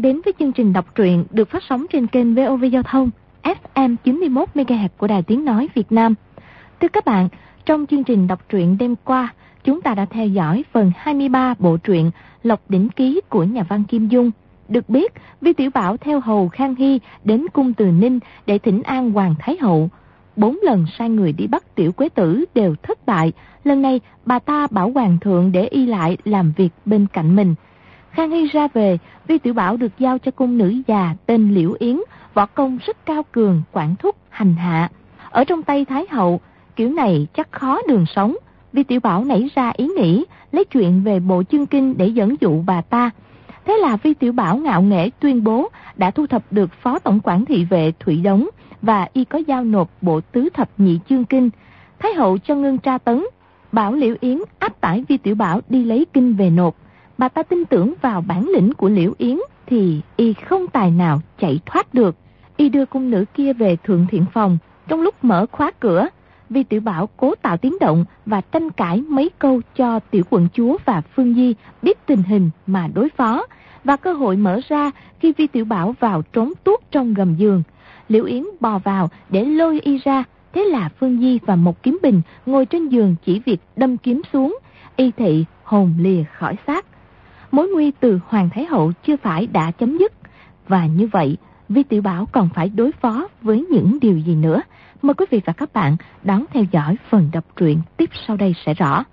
đang đến với chương trình đọc truyện được phát sóng trên kênh VOV Giao thông FM 91 MHz của Đài Tiếng nói Việt Nam. Thưa các bạn, trong chương trình đọc truyện đêm qua, chúng ta đã theo dõi phần 23 bộ truyện Lộc đỉnh ký của nhà văn Kim Dung. Được biết, Vi Tiểu Bảo theo hầu Khang Hy đến cung Từ Ninh để thỉnh an Hoàng Thái Hậu. Bốn lần sai người đi bắt Tiểu Quế Tử đều thất bại. Lần này, bà ta bảo Hoàng thượng để y lại làm việc bên cạnh mình. Khang Hy ra về, Vi Tiểu Bảo được giao cho cung nữ già tên Liễu Yến, võ công rất cao cường, quản thúc, hành hạ. Ở trong tay Thái Hậu, kiểu này chắc khó đường sống. Vi Tiểu Bảo nảy ra ý nghĩ, lấy chuyện về bộ chương kinh để dẫn dụ bà ta. Thế là Vi Tiểu Bảo ngạo nghễ tuyên bố đã thu thập được Phó Tổng quản thị vệ Thủy Đống và y có giao nộp bộ tứ thập nhị chương kinh. Thái hậu cho ngưng tra tấn, bảo Liễu Yến áp tải Vi Tiểu Bảo đi lấy kinh về nộp. Bà ta tin tưởng vào bản lĩnh của Liễu Yến thì y không tài nào chạy thoát được. Y đưa cung nữ kia về thượng thiện phòng. Trong lúc mở khóa cửa, Vi Tiểu Bảo cố tạo tiếng động và tranh cãi mấy câu cho tiểu quận chúa và Phương Di biết tình hình mà đối phó. Và cơ hội mở ra khi Vi Tiểu Bảo vào trốn tuốt trong gầm giường. Liễu Yến bò vào để lôi y ra. Thế là Phương Di và một kiếm bình ngồi trên giường chỉ việc đâm kiếm xuống. Y thị hồn lìa khỏi xác. Mối nguy từ Hoàng Thái Hậu chưa phải đã chấm dứt. Và như vậy, Vi Tiểu Bảo còn phải đối phó với những điều gì nữa. Mời quý vị và các bạn đón theo dõi phần đọc truyện tiếp sau đây sẽ rõ.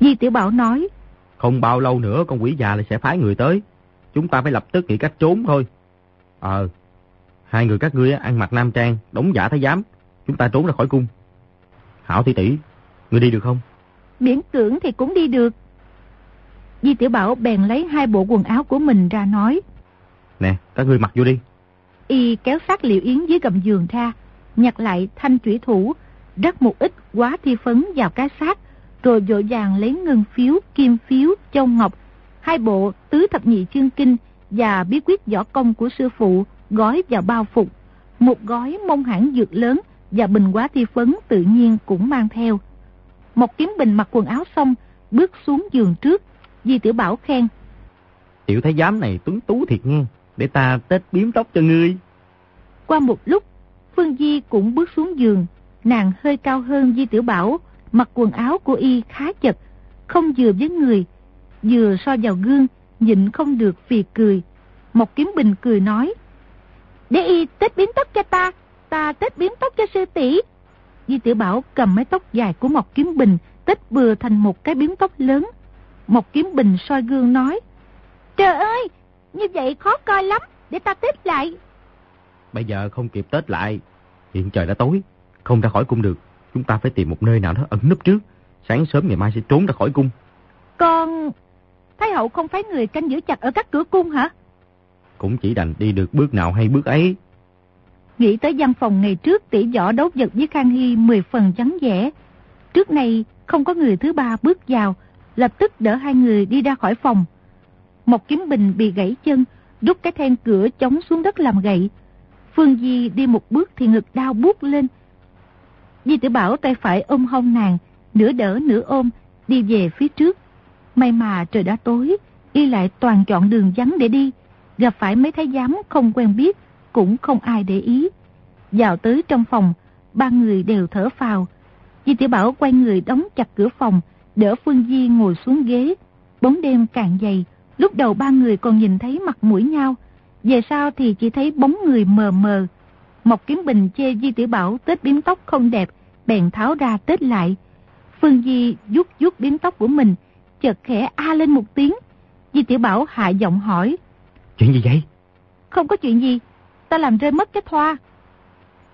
Di Tiểu Bảo nói, không bao lâu nữa con quỷ già lại sẽ phái người tới. Chúng ta phải lập tức nghĩ cách trốn thôi. Ờ, hai người các ngươi ăn mặc nam trang, đóng giả thái giám. Chúng ta trốn ra khỏi cung. Hảo tỷ tỷ, ngươi đi được không? miễn cưỡng thì cũng đi được. Di Tiểu Bảo bèn lấy hai bộ quần áo của mình ra nói, Nè, các ngươi mặc vô đi. y kéo sát liệu yến dưới gầm giường ra, nhặt lại thanh chủy thủ, rắc một ít quá thi phấn vào cái xác, rồi dội vàng lấy ngân phiếu, kim phiếu, châu ngọc, hai bộ tứ thập nhị chương kinh và bí quyết võ công của sư phụ gói vào bao phục. Một gói mông hãng dược lớn và bình quá thi phấn tự nhiên cũng mang theo. Một kiếm bình mặc quần áo xong, bước xuống giường trước. Di Tiểu Bảo khen. Tiểu thái giám này tuấn tú thiệt nghe. Để ta tết biếm tóc cho ngươi. Qua một lúc, Phương Di cũng bước xuống giường. Nàng hơi cao hơn Di Tiểu Bảo, mặc quần áo của y khá chật, không vừa với người. Vừa so vào gương, nhịn không được vì cười. Một kiếm bình cười nói. Để y tết biến tóc cho ta, ta tết biến tóc cho sư tỷ. Di Tiểu Bảo cầm mái tóc dài của một kiếm bình, tết bừa thành một cái biếm tóc lớn. Một kiếm bình soi gương nói. Trời ơi, như vậy khó coi lắm, để ta tết lại. Bây giờ không kịp tết lại. Hiện trời đã tối, không ra khỏi cung được. Chúng ta phải tìm một nơi nào đó ẩn núp trước. Sáng sớm ngày mai sẽ trốn ra khỏi cung. Con... Thái hậu không phải người canh giữ chặt ở các cửa cung hả? Cũng chỉ đành đi được bước nào hay bước ấy. Nghĩ tới văn phòng ngày trước tỷ võ đấu vật với Khang Hy 10 phần trắng vẻ. Trước này không có người thứ ba bước vào, lập tức đỡ hai người đi ra khỏi phòng. Một kiếm bình bị gãy chân, rút cái then cửa chống xuống đất làm gậy. Phương Di đi một bước thì ngực đau buốt lên. Di tử bảo tay phải ôm hông nàng, nửa đỡ nửa ôm, đi về phía trước. May mà trời đã tối, y lại toàn chọn đường vắng để đi. Gặp phải mấy thái giám không quen biết, cũng không ai để ý. Vào tới trong phòng, ba người đều thở phào. Di tiểu Bảo quay người đóng chặt cửa phòng, đỡ Phương Di ngồi xuống ghế. Bóng đêm càng dày, lúc đầu ba người còn nhìn thấy mặt mũi nhau. Về sau thì chỉ thấy bóng người mờ mờ. Mộc Kiếm Bình chê Di tiểu Bảo tết biếm tóc không đẹp, bèn tháo ra tết lại. Phương Di vuốt vuốt biếm tóc của mình, chợt khẽ a lên một tiếng. Di tiểu Bảo hạ giọng hỏi. Chuyện gì vậy? Không có chuyện gì, ta làm rơi mất cái thoa.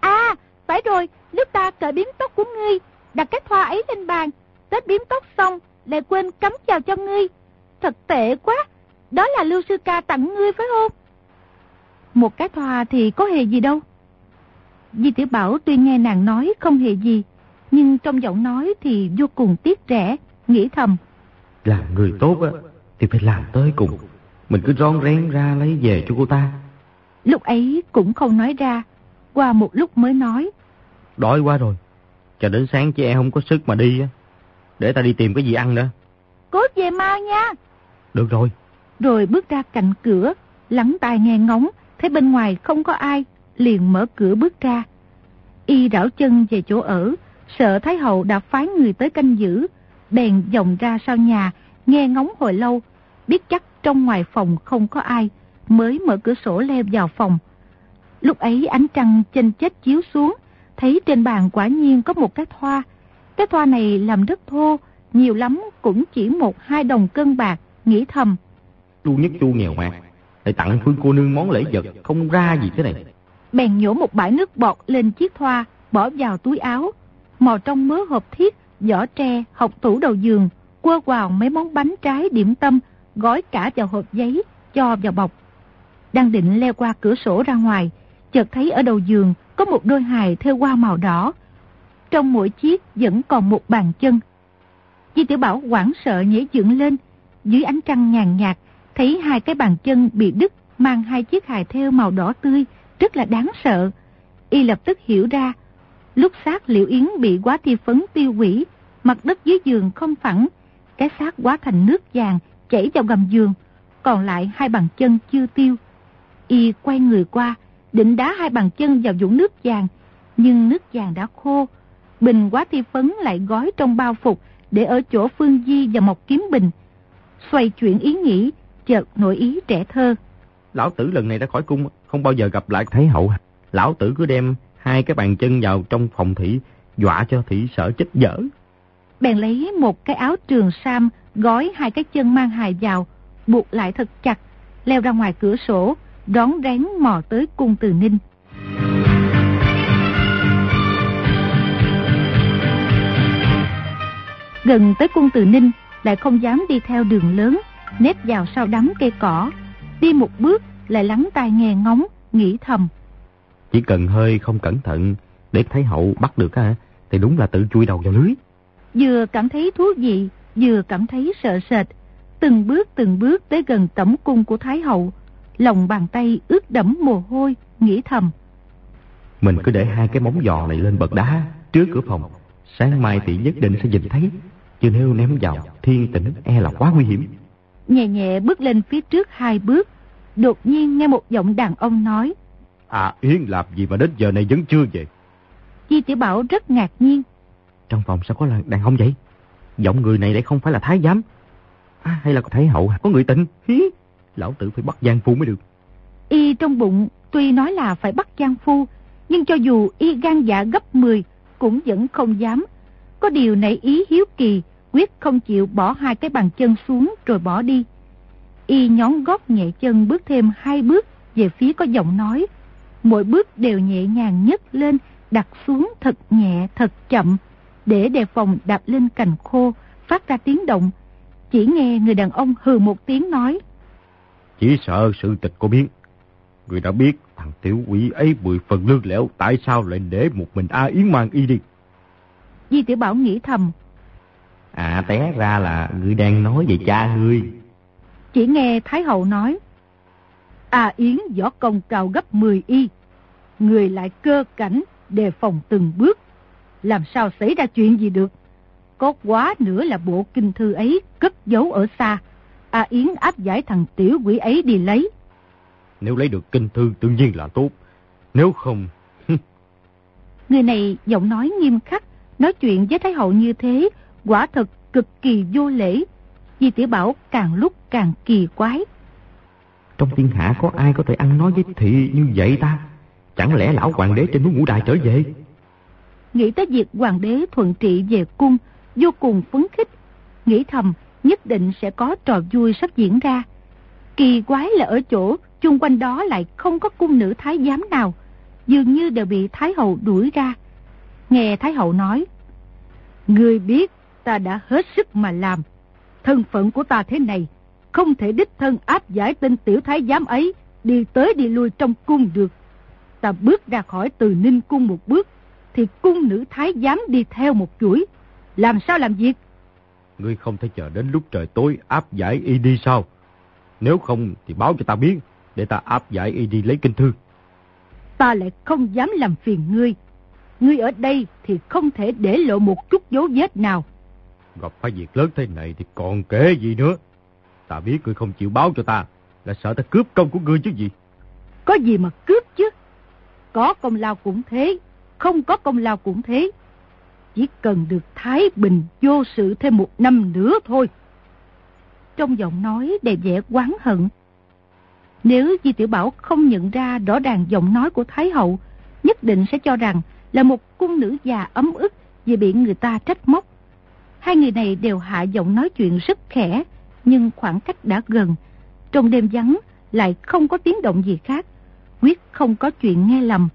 À, phải rồi, lúc ta cởi biếm tóc của ngươi, đặt cái thoa ấy lên bàn, tết biếm tóc xong, lại quên cắm vào cho ngươi. Thật tệ quá, đó là lưu sư ca tặng ngươi phải không? Một cái thoa thì có hề gì đâu. Di tiểu Bảo tuy nghe nàng nói không hề gì, nhưng trong giọng nói thì vô cùng tiếc rẻ, nghĩ thầm. Làm người tốt á, thì phải làm tới cùng. Mình cứ rón rén ra lấy về cho cô ta. Lúc ấy cũng không nói ra, qua một lúc mới nói. Đói quá rồi, chờ đến sáng chị em không có sức mà đi á. Để ta đi tìm cái gì ăn nữa. Cố về mau nha. Được rồi. Rồi bước ra cạnh cửa, lắng tai nghe ngóng, thấy bên ngoài không có ai, liền mở cửa bước ra. Y đảo chân về chỗ ở, sợ Thái Hậu đã phái người tới canh giữ, bèn dòng ra sau nhà, nghe ngóng hồi lâu, biết chắc trong ngoài phòng không có ai, mới mở cửa sổ leo vào phòng. Lúc ấy ánh trăng chênh chết chiếu xuống, thấy trên bàn quả nhiên có một cái thoa. Cái thoa này làm rất thô, nhiều lắm cũng chỉ một hai đồng cân bạc, nghĩ thầm. Chu nhất chu nghèo mà, lại tặng Phương cô nương món lễ vật, không ra gì thế này. Bèn nhổ một bãi nước bọt lên chiếc thoa, bỏ vào túi áo, mò trong mớ hộp thiết, vỏ tre, học tủ đầu giường, quơ vào mấy món bánh trái điểm tâm, gói cả vào hộp giấy, cho vào bọc. Đang định leo qua cửa sổ ra ngoài, chợt thấy ở đầu giường có một đôi hài theo hoa màu đỏ. Trong mỗi chiếc vẫn còn một bàn chân. Di tiểu Bảo hoảng sợ nhảy dựng lên, dưới ánh trăng nhàn nhạt, thấy hai cái bàn chân bị đứt mang hai chiếc hài theo màu đỏ tươi, rất là đáng sợ. Y lập tức hiểu ra, lúc xác Liễu yến bị quá thi phấn tiêu hủy, mặt đất dưới giường không phẳng, cái xác quá thành nước vàng chảy vào gầm giường, còn lại hai bàn chân chưa tiêu. Y quay người qua, định đá hai bàn chân vào vũng nước vàng, nhưng nước vàng đã khô. Bình quá thi phấn lại gói trong bao phục để ở chỗ Phương Di và một kiếm bình. Xoay chuyển ý nghĩ, chợt nổi ý trẻ thơ. Lão tử lần này đã khỏi cung, không bao giờ gặp lại Thái hậu. Lão tử cứ đem hai cái bàn chân vào trong phòng thị, dọa cho thị sợ chết dở. Bèn lấy một cái áo trường sam, gói hai cái chân mang hài vào, buộc lại thật chặt, leo ra ngoài cửa sổ, đón rén mò tới cung từ ninh. Gần tới cung từ ninh, lại không dám đi theo đường lớn, nếp vào sau đám cây cỏ. Đi một bước, lại lắng tai nghe ngóng, nghĩ thầm. Chỉ cần hơi không cẩn thận, để thấy hậu bắt được á, thì đúng là tự chui đầu vào lưới. Vừa cảm thấy thú vị, vừa cảm thấy sợ sệt. Từng bước từng bước tới gần tẩm cung của Thái Hậu, lòng bàn tay ướt đẫm mồ hôi, nghĩ thầm. Mình cứ để hai cái móng giò này lên bậc đá trước cửa phòng. Sáng mai thì nhất định sẽ nhìn thấy. Chứ nếu ném vào thiên tĩnh e là quá nguy hiểm. Nhẹ nhẹ bước lên phía trước hai bước. Đột nhiên nghe một giọng đàn ông nói. À Yến làm gì mà đến giờ này vẫn chưa về? Di Tiểu Bảo rất ngạc nhiên. Trong phòng sao có là đàn ông vậy? Giọng người này lại không phải là thái giám. À, hay là có thái hậu, có người tình? Hí lão tử phải bắt Giang Phu mới được. Y trong bụng tuy nói là phải bắt Giang Phu, nhưng cho dù y gan dạ gấp 10 cũng vẫn không dám. Có điều nảy ý hiếu kỳ, quyết không chịu bỏ hai cái bàn chân xuống rồi bỏ đi. Y nhón gót nhẹ chân bước thêm hai bước về phía có giọng nói. Mỗi bước đều nhẹ nhàng nhấc lên, đặt xuống thật nhẹ, thật chậm, để đề phòng đạp lên cành khô, phát ra tiếng động. Chỉ nghe người đàn ông hừ một tiếng nói. Chỉ sợ sự tịch có biến. Người đã biết thằng tiểu quỷ ấy mười phần lương lẽo, tại sao lại để một mình A Yến mang y đi? Di tiểu Bảo nghĩ thầm. À té ra là người đang nói về cha ngươi. Chỉ nghe Thái Hậu nói. A Yến võ công cao gấp 10 y. Người lại cơ cảnh, đề phòng từng bước. Làm sao xảy ra chuyện gì được? Có quá nữa là bộ kinh thư ấy cất giấu ở xa A Yến áp giải thằng tiểu quỷ ấy đi lấy. Nếu lấy được kinh thư tự nhiên là tốt. Nếu không... Người này giọng nói nghiêm khắc, nói chuyện với Thái Hậu như thế, quả thật cực kỳ vô lễ. Di Tiểu Bảo càng lúc càng kỳ quái. Trong thiên hạ có ai có thể ăn nói với thị như vậy ta? Chẳng lẽ lão hoàng đế trên núi ngũ đại trở về? Nghĩ tới việc hoàng đế thuận trị về cung, vô cùng phấn khích. Nghĩ thầm, nhất định sẽ có trò vui sắp diễn ra. Kỳ quái là ở chỗ, chung quanh đó lại không có cung nữ thái giám nào, dường như đều bị Thái Hậu đuổi ra. Nghe Thái Hậu nói, Người biết ta đã hết sức mà làm, thân phận của ta thế này, không thể đích thân áp giải tên tiểu thái giám ấy, đi tới đi lui trong cung được. Ta bước ra khỏi từ ninh cung một bước, thì cung nữ thái giám đi theo một chuỗi. Làm sao làm việc? Ngươi không thể chờ đến lúc trời tối áp giải y đi sao? Nếu không thì báo cho ta biết, để ta áp giải y đi lấy kinh thư. Ta lại không dám làm phiền ngươi. Ngươi ở đây thì không thể để lộ một chút dấu vết nào. Gặp phải việc lớn thế này thì còn kể gì nữa. Ta biết ngươi không chịu báo cho ta, là sợ ta cướp công của ngươi chứ gì. Có gì mà cướp chứ. Có công lao cũng thế, không có công lao cũng thế. Chỉ cần được thái bình vô sự thêm một năm nữa thôi. Trong giọng nói đầy vẻ quán hận. Nếu Di Tiểu Bảo không nhận ra rõ ràng giọng nói của Thái Hậu, nhất định sẽ cho rằng là một cung nữ già ấm ức vì bị người ta trách móc. Hai người này đều hạ giọng nói chuyện rất khẽ, nhưng khoảng cách đã gần. Trong đêm vắng lại không có tiếng động gì khác, quyết không có chuyện nghe lầm.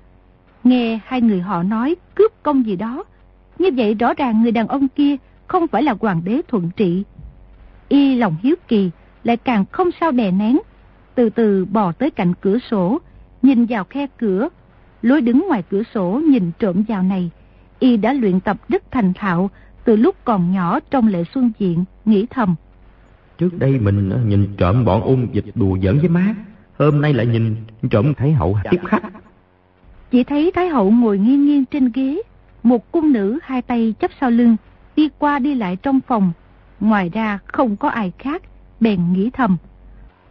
Nghe hai người họ nói cướp công gì đó, như vậy rõ ràng người đàn ông kia không phải là hoàng đế thuận trị. Y lòng hiếu kỳ lại càng không sao đè nén, từ từ bò tới cạnh cửa sổ, nhìn vào khe cửa, lối đứng ngoài cửa sổ nhìn trộm vào này. Y đã luyện tập rất thành thạo từ lúc còn nhỏ trong lệ xuân diện, nghĩ thầm. Trước đây mình ờ, nhìn trộm bọn ung dịch đùa giỡn với má, hôm nay lại nhìn trộm Thái Hậu tiếp khách. Chỉ thấy Thái Hậu ngồi nghiêng nghiêng trên ghế, một cung nữ hai tay chấp sau lưng, đi qua đi lại trong phòng. Ngoài ra không có ai khác, bèn nghĩ thầm.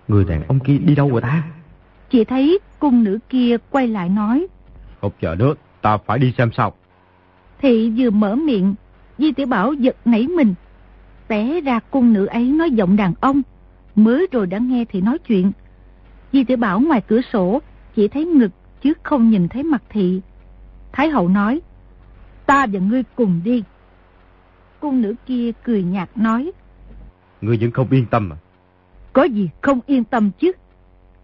Người đàn ông kia đi đâu rồi ta? Chỉ thấy cung nữ kia quay lại nói. Không chờ nữa, ta phải đi xem sao. Thị vừa mở miệng, Di Tiểu Bảo giật nảy mình. Té ra cung nữ ấy nói giọng đàn ông, mới rồi đã nghe thì nói chuyện. Di Tiểu Bảo ngoài cửa sổ chỉ thấy ngực chứ không nhìn thấy mặt thị. Thái hậu nói, ta và ngươi cùng đi. Cung nữ kia cười nhạt nói, Ngươi vẫn không yên tâm à? Có gì không yên tâm chứ?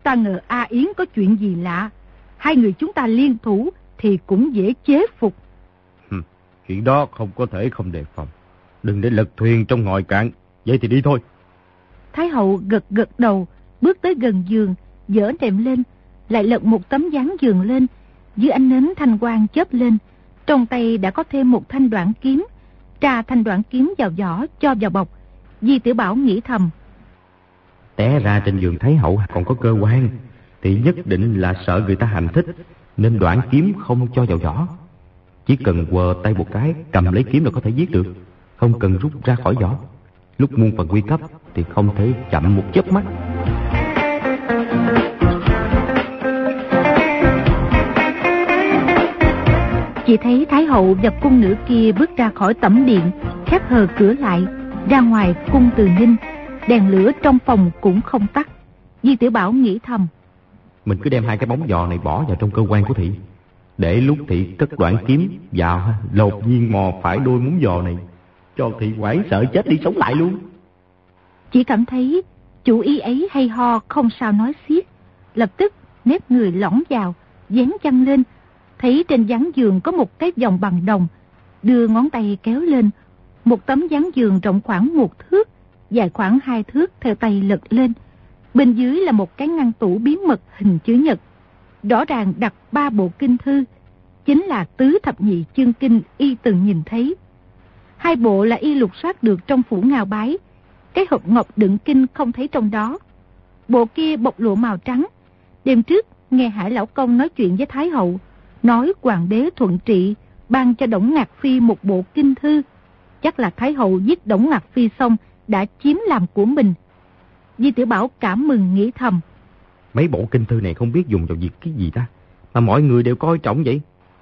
Ta ngờ A Yến có chuyện gì lạ. Hai người chúng ta liên thủ thì cũng dễ chế phục. Chuyện đó không có thể không đề phòng. Đừng để lật thuyền trong ngòi cạn. Vậy thì đi thôi. Thái hậu gật gật đầu, bước tới gần giường, dỡ nệm lên, lại lật một tấm dáng giường lên. Dưới ánh nến thanh quang chớp lên, trong tay đã có thêm một thanh đoạn kiếm. Trà thanh đoạn kiếm vào vỏ, cho vào bọc. Di tử Bảo nghĩ thầm. Té ra trên giường Thái hậu còn có cơ quan, thì nhất định là sợ người ta hành thích, nên đoạn kiếm không cho vào vỏ. Chỉ cần quờ tay một cái, cầm lấy kiếm là có thể giết được, không cần rút ra khỏi vỏ. Lúc muôn phần nguy cấp thì không thể chậm một chớp mắt. Chỉ thấy Thái hậu và cung nữ kia bước ra khỏi tẩm điện, khép hờ cửa lại, ra ngoài cung từ ninh, đèn lửa trong phòng cũng không tắt. Di Tiểu Bảo nghĩ thầm. Mình cứ đem hai cái bóng giò này bỏ vào trong cơ quan của thị. Để lúc thị cất đoạn kiếm vào lột nhiên mò phải đôi muốn giò này. Cho thị quảng sợ chết đi sống lại luôn. Chỉ cảm thấy chủ ý ấy hay ho không sao nói xiết. Lập tức nếp người lõng vào, dán chăn lên. Thấy trên gián giường có một cái vòng bằng đồng. Đưa ngón tay kéo lên. Một tấm gián giường rộng khoảng một thước, dài khoảng hai thước theo tay lật lên. Bên dưới là một cái ngăn tủ bí mật hình chữ nhật. Rõ ràng đặt ba bộ kinh thư, chính là tứ thập nhị chương kinh y từng nhìn thấy. Hai bộ là y lục soát được trong phủ ngào bái. Cái hộp ngọc đựng kinh không thấy trong đó. Bộ kia bọc lụa màu trắng. Đêm trước, nghe Hải Lão Công nói chuyện với Thái Hậu, nói hoàng đế thuận trị, ban cho Đổng Ngạc Phi một bộ kinh thư. Chắc là Thái Hậu giết Đổng Ngạc Phi xong, đã chiếm làm của mình. Di Tiểu Bảo cảm mừng nghĩ thầm. Mấy bộ kinh thư này không biết dùng vào việc cái gì ta. Mà mọi người đều coi trọng vậy.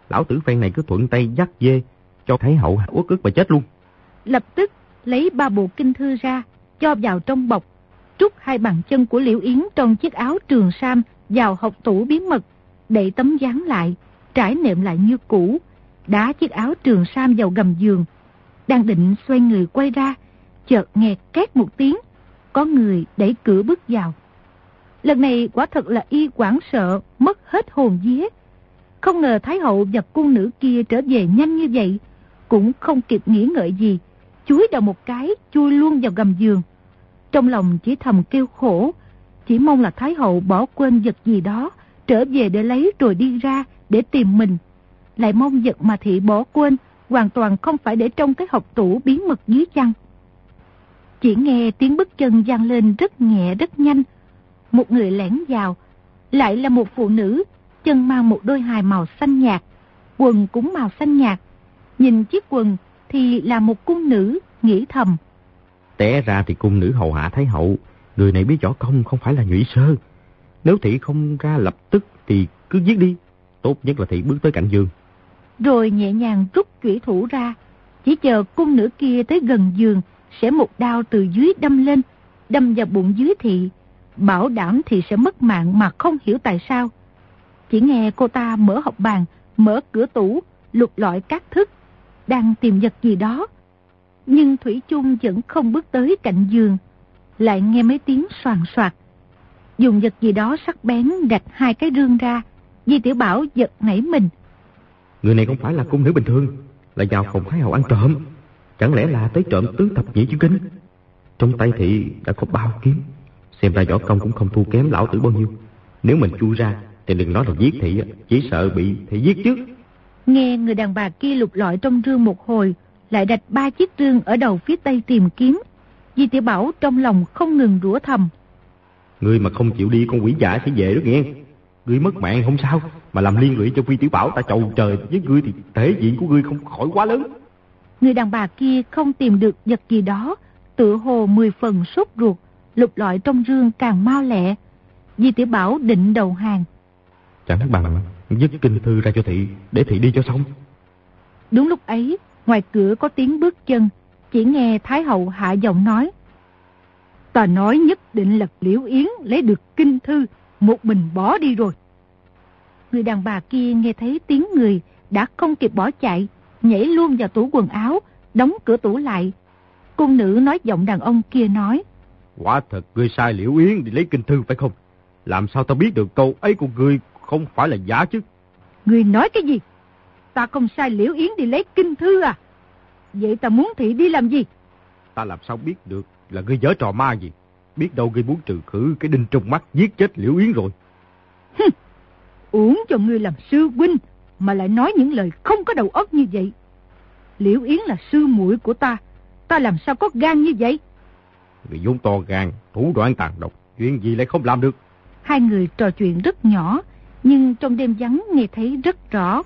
Lão tử phen này cứ thuận tay dắt dê, cho Thái Hậu uất ức và chết luôn. Lập tức lấy ba bộ kinh thư ra, cho vào trong bọc, trút hai bàn chân của Liễu Yến trong chiếc áo trường sam vào học tủ bí mật, đậy tấm dán lại, trải nệm lại như cũ, đá chiếc áo trường sam vào gầm giường. Đang định xoay người quay ra, chợt nghe két một tiếng, có người đẩy cửa bước vào. Lần này quả thật là y quảng sợ, mất hết hồn vía. Không ngờ Thái Hậu và cung nữ kia trở về nhanh như vậy, cũng không kịp nghĩ ngợi gì, chuối đầu một cái, chui luôn vào gầm giường. Trong lòng chỉ thầm kêu khổ, chỉ mong là Thái Hậu bỏ quên vật gì đó, trở về để lấy rồi đi ra, để tìm mình. Lại mong vật mà thị bỏ quên, hoàn toàn không phải để trong cái hộp tủ bí mật dưới chăn. Chỉ nghe tiếng bước chân gian lên rất nhẹ rất nhanh, một người lẻn vào, lại là một phụ nữ, chân mang một đôi hài màu xanh nhạt, quần cũng màu xanh nhạt. Nhìn chiếc quần thì là một cung nữ, nghĩ thầm. Té ra thì cung nữ hầu hạ Thái Hậu, người này biết võ công không phải là nhụy sơ. Nếu thị không ra lập tức thì cứ giết đi, tốt nhất là thị bước tới cạnh giường. Rồi nhẹ nhàng rút chủy thủ ra, chỉ chờ cung nữ kia tới gần giường, sẽ một đao từ dưới đâm lên, đâm vào bụng dưới thị, bảo đảm thì sẽ mất mạng mà không hiểu tại sao. Chỉ nghe cô ta mở hộp bàn, mở cửa tủ, lục lọi các thức, đang tìm vật gì đó. Nhưng Thủy chung vẫn không bước tới cạnh giường, lại nghe mấy tiếng soàn soạt. Dùng vật gì đó sắc bén đặt hai cái rương ra, Di Tiểu Bảo giật nảy mình. Người này không phải là cung nữ bình thường, là vào phòng Thái Hậu ăn trộm. Chẳng lẽ là tới trộm tứ thập nhị chữ kinh? Trong tay thị đã có bao kiếm, xem ra võ công cũng không thua kém lão tử bao nhiêu. Nếu mình chui ra, thì đừng nói là giết thị, chỉ sợ bị thị giết chứ. Nghe người đàn bà kia lục lọi trong rương một hồi, lại đặt ba chiếc rương ở đầu phía tây tìm kiếm. Di Tiểu Bảo trong lòng không ngừng rủa thầm. Người mà không chịu đi con quỷ giả sẽ về đó nghe. Người mất mạng không sao, mà làm liên lụy cho Phi Tiểu Bảo ta chầu trời với ngươi thì thể diện của ngươi không khỏi quá lớn. Người đàn bà kia không tìm được vật gì đó, tự hồ mười phần sốt ruột, lục lọi trong rương càng mau lẹ. Di Tiểu Bảo định đầu hàng. Chẳng bằng dứt kinh thư ra cho thị, để thị đi cho xong. Đúng lúc ấy, ngoài cửa có tiếng bước chân, chỉ nghe Thái Hậu hạ giọng nói. Ta nói nhất định là Liễu Yến lấy được kinh thư, một mình bỏ đi rồi. Người đàn bà kia nghe thấy tiếng người, đã không kịp bỏ chạy, nhảy luôn vào tủ quần áo, đóng cửa tủ lại. Cung nữ nói giọng đàn ông kia nói. Quả thật ngươi sai Liễu Yến đi lấy kinh thư phải không? Làm sao ta biết được câu ấy của ngươi không phải là giả chứ? Ngươi nói cái gì? Ta không sai Liễu Yến đi lấy kinh thư à? Vậy ta muốn thị đi làm gì? Ta làm sao biết được là ngươi dở trò ma gì? Biết đâu ngươi muốn trừ khử cái đinh trong mắt giết chết Liễu Yến rồi. Hừ, uống cho ngươi làm sư huynh mà lại nói những lời không có đầu óc như vậy. Liễu Yến là sư muội của ta, ta làm sao có gan như vậy? Người vốn to gan, thủ đoạn tàn độc, chuyện gì lại không làm được? Hai người trò chuyện rất nhỏ, nhưng trong đêm vắng nghe thấy rất rõ.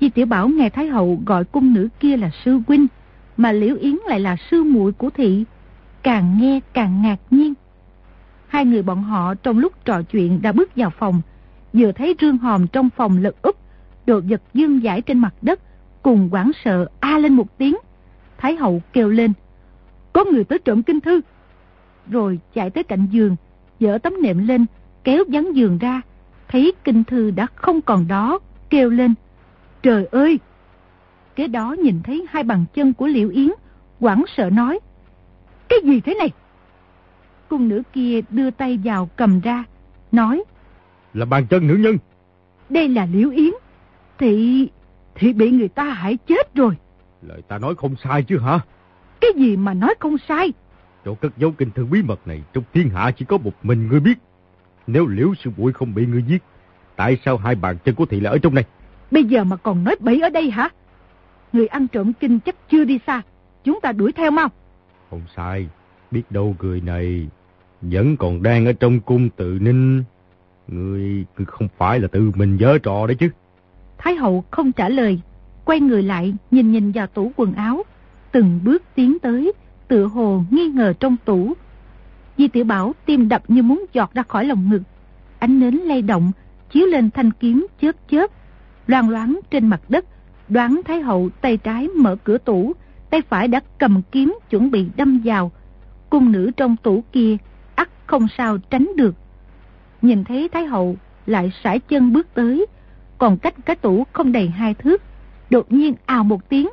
Di Tiểu Bảo nghe Thái Hậu gọi cung nữ kia là sư huynh, mà Liễu Yến lại là sư muội của thị, càng nghe càng ngạc nhiên. Hai người bọn họ trong lúc trò chuyện đã bước vào phòng, vừa thấy rương hòm trong phòng lật úp, đồ vật dương giải trên mặt đất, cùng quảng sợ a lên một tiếng. Thái hậu kêu lên, có người tới trộm kinh thư. Rồi chạy tới cạnh giường, dỡ tấm nệm lên, kéo vắn giường ra, thấy kinh thư đã không còn đó, kêu lên, trời ơi! Kế đó nhìn thấy hai bàn chân của Liễu Yến, quảng sợ nói, cái gì thế này? Cung nữ kia đưa tay vào cầm ra, nói, là bàn chân nữ nhân. Đây là Liễu Yến, thì thì bị người ta hại chết rồi. Lời ta nói không sai chứ hả? Cái gì mà nói không sai? Chỗ cất dấu kinh thư bí mật này trong thiên hạ chỉ có một mình ngươi biết. Nếu liễu sư muội không bị ngươi giết, tại sao hai bàn chân của thị lại ở trong này? Bây giờ mà còn nói bậy ở đây hả? Người ăn trộm kinh chắc chưa đi xa. Chúng ta đuổi theo mau. Không sai. Biết đâu người này vẫn còn đang ở trong cung tự ninh. Người không phải là tự mình dở trò đấy chứ. Thái hậu không trả lời, quay người lại nhìn nhìn vào tủ quần áo, từng bước tiến tới, tựa hồ nghi ngờ trong tủ. Di tiểu Bảo tim đập như muốn giọt ra khỏi lòng ngực, ánh nến lay động, chiếu lên thanh kiếm chớp chớp, loang loáng trên mặt đất, đoán Thái hậu tay trái mở cửa tủ, tay phải đã cầm kiếm chuẩn bị đâm vào. Cung nữ trong tủ kia, ắt không sao tránh được. Nhìn thấy Thái hậu lại sải chân bước tới, còn cách cái tủ không đầy hai thước. Đột nhiên ào một tiếng,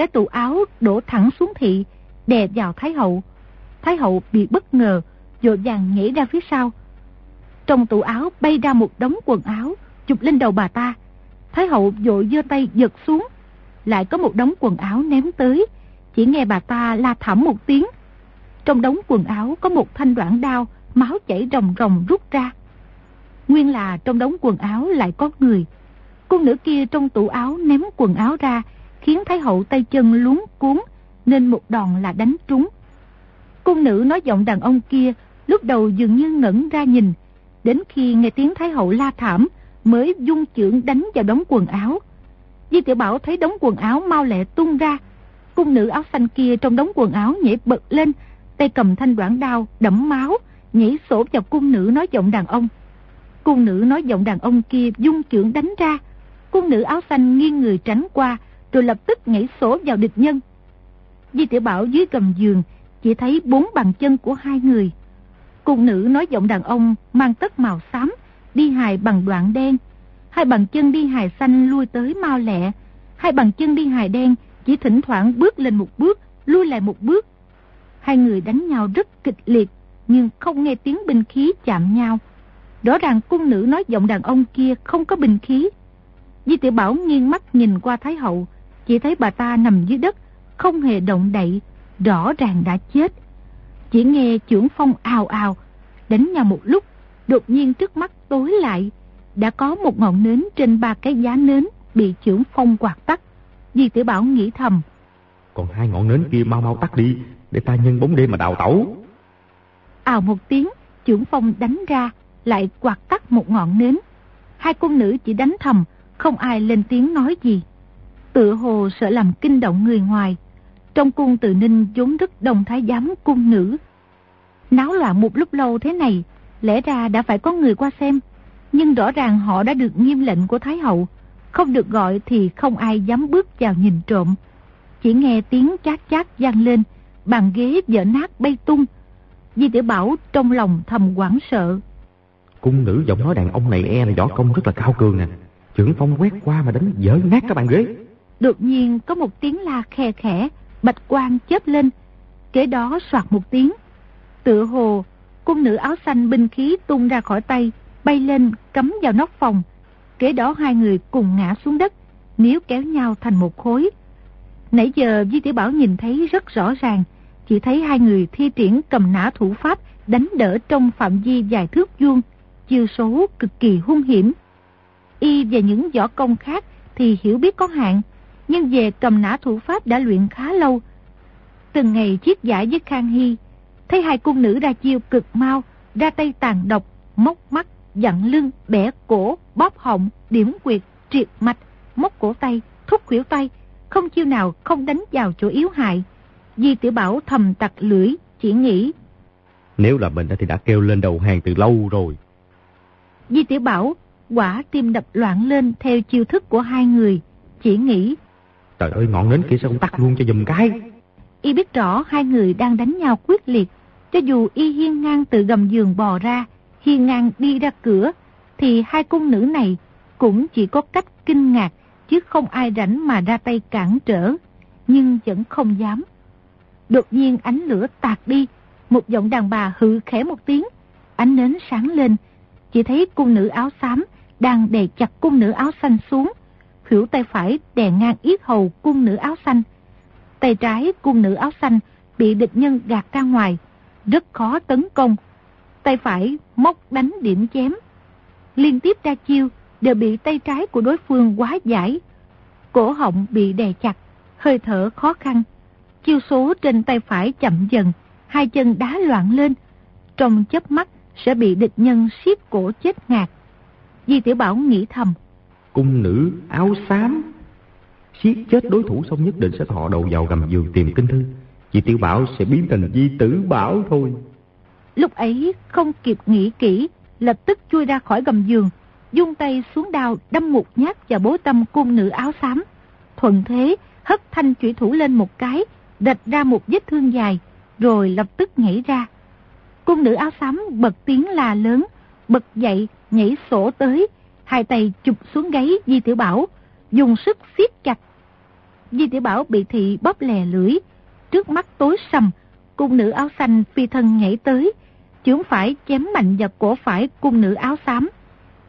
cái tủ áo đổ thẳng xuống thị, đè vào Thái Hậu. Thái Hậu bị bất ngờ, dội vàng nhảy ra phía sau. Trong tủ áo bay ra một đống quần áo, chụp lên đầu bà ta. Thái Hậu dội giơ tay giật xuống, lại có một đống quần áo ném tới, chỉ nghe bà ta la thảm một tiếng. Trong đống quần áo có một thanh đoạn đao, máu chảy ròng ròng rút ra. Nguyên là trong đống quần áo lại có người, cô nữ kia trong tủ áo ném quần áo ra, khiến Thái hậu tay chân luống cuốn, nên một đòn là đánh trúng. Cung nữ nói giọng đàn ông kia, Lúc đầu dường như ngẩn ra nhìn, đến khi nghe tiếng Thái Hậu la thảm mới dung chưởng đánh vào đống quần áo. Di Tiểu Bảo thấy đống quần áo mau lẹ tung ra, cung nữ áo xanh kia trong đống quần áo nhảy bật lên, tay cầm thanh đoạn đao đẫm máu, nhảy sổ vào cung nữ nói giọng đàn ông. Cung nữ nói giọng đàn ông kia dung chưởng đánh ra, cung nữ áo xanh nghiêng người tránh qua, rồi lập tức nhảy sổ vào địch nhân. Di Tiểu Bảo dưới gầm giường chỉ thấy bốn bàn chân của hai người. Cung nữ nói giọng đàn ông mang tất màu xám, đi hài bằng đoạn đen. Hai bàn chân đi hài xanh lui tới mau lẹ. Hai bàn chân đi hài đen chỉ thỉnh thoảng bước lên một bước, lui lại một bước. Hai người đánh nhau rất kịch liệt, nhưng không nghe tiếng binh khí chạm nhau. Rõ ràng cung nữ nói giọng đàn ông kia không có binh khí. Di tiểu Bảo nghiêng mắt nhìn qua Thái Hậu, chỉ thấy bà ta nằm dưới đất, không hề động đậy, rõ ràng đã chết. Chỉ nghe trưởng phong ào ào, đánh nhau một lúc, đột nhiên trước mắt tối lại, đã có một ngọn nến trên ba cái giá nến bị trưởng phong quạt tắt. Di tiểu Bảo nghĩ thầm. Còn hai ngọn nến kia mau mau tắt đi, để ta nhân bóng đêm mà đào tẩu. Ào một tiếng, trưởng phong đánh ra, lại quạt tắt một ngọn nến. Hai cung nữ chỉ đánh thầm, không ai lên tiếng nói gì. Tự hồ sợ làm kinh động người ngoài. Trong cung tự ninh vốn rất đồng thái giám cung nữ. Náo loạn một lúc lâu thế này, lẽ ra đã phải có người qua xem. Nhưng rõ ràng họ đã được nghiêm lệnh của Thái Hậu. Không được gọi thì không ai dám bước vào nhìn trộm. Chỉ nghe tiếng chát chát vang lên, bàn ghế vỡ nát bay tung. Di tiểu Bảo trong lòng thầm quảng sợ. Cung nữ giọng nói đàn ông này e là võ công rất là cao cường nè. Trưởng phong quét qua mà đánh dở nát các bàn ghế. Đột nhiên có một tiếng la khe khẽ, bạch quang chớp lên. Kế đó soạt một tiếng. Tựa hồ, cung nữ áo xanh binh khí tung ra khỏi tay, bay lên cắm vào nóc phòng. Kế đó hai người cùng ngã xuống đất, níu kéo nhau thành một khối. Nãy giờ Di Tiểu Bảo nhìn thấy rất rõ ràng, chỉ thấy hai người thi triển cầm nã thủ pháp đánh đỡ trong phạm vi dài thước vuông, chiêu số cực kỳ hung hiểm. Y và những võ công khác thì hiểu biết có hạn, nhưng về cầm nã thủ pháp đã luyện khá lâu. Từng ngày chiết giải với Khang Hy, thấy hai cung nữ ra chiêu cực mau, ra tay tàn độc, móc mắt, dặn lưng, bẻ cổ, bóp họng, điểm quyệt, triệt mạch, móc cổ tay, thúc khuỷu tay, không chiêu nào không đánh vào chỗ yếu hại. Di tiểu Bảo thầm tặc lưỡi, chỉ nghĩ. Nếu là mình thì đã kêu lên đầu hàng từ lâu rồi. Di tiểu Bảo quả tim đập loạn lên theo chiêu thức của hai người, chỉ nghĩ. Trời ơi ngọn nến kia sao không tắt luôn cho dùm cái. Y biết rõ hai người đang đánh nhau quyết liệt, cho dù y hiên ngang từ gầm giường bò ra, hiên ngang đi ra cửa, thì hai cung nữ này cũng chỉ có cách kinh ngạc, chứ không ai rảnh mà ra tay cản trở, nhưng vẫn không dám. Đột nhiên ánh lửa tạt đi, một giọng đàn bà hự khẽ một tiếng, ánh nến sáng lên, chỉ thấy cung nữ áo xám đang đè chặt cung nữ áo xanh xuống, Khỉu tay phải đè ngang yết hầu cung nữ áo xanh. Tay trái cung nữ áo xanh bị địch nhân gạt ra ngoài, rất khó tấn công. Tay phải móc đánh điểm chém. Liên tiếp ra chiêu đều bị tay trái của đối phương quá giải. Cổ họng bị đè chặt, hơi thở khó khăn. Chiêu số trên tay phải chậm dần, hai chân đá loạn lên. Trong chớp mắt sẽ bị địch nhân siết cổ chết ngạt. Di Tiểu Bảo nghĩ thầm. Cung nữ áo xám. Siết chết đối thủ xong nhất định sẽ thọ đầu vào gầm giường tìm kinh thư. Di Tiểu Bảo sẽ biến thành Di Tử Bảo thôi. Lúc ấy không kịp nghĩ kỹ, lập tức chui ra khỏi gầm giường, dung tay xuống đao đâm một nhát vào bố tâm cung nữ áo xám. Thuận thế hất thanh chủy thủ lên một cái, đạch ra một vết thương dài, rồi lập tức nhảy ra. Cung nữ áo xám bật tiếng là lớn, bật dậy, nhảy sổ tới, hai tay chụp xuống gáy Di Tiểu Bảo, dùng sức siết chặt. Di Tiểu Bảo bị thị bóp lè lưỡi, trước mắt tối sầm, cung nữ áo xanh phi thân nhảy tới, chướng phải chém mạnh vào cổ phải cung nữ áo xám.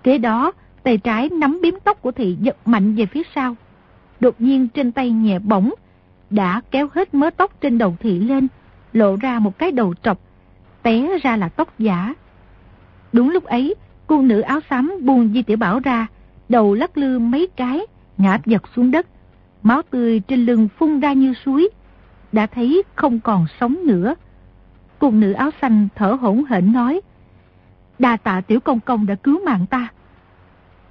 Kế đó, tay trái nắm biếm tóc của thị giật mạnh về phía sau. Đột nhiên trên tay nhẹ bỏng, đã kéo hết mớ tóc trên đầu thị lên, lộ ra một cái đầu trọc, té ra là tóc giả. Đúng lúc ấy, cung nữ áo xám buông Di Tiểu Bảo ra, đầu lắc lư mấy cái, ngã giật xuống đất. Máu tươi trên lưng phun ra như suối, đã thấy không còn sống nữa. cung nữ áo xanh thở hổn hển nói. Đa tạ tiểu công công đã cứu mạng ta.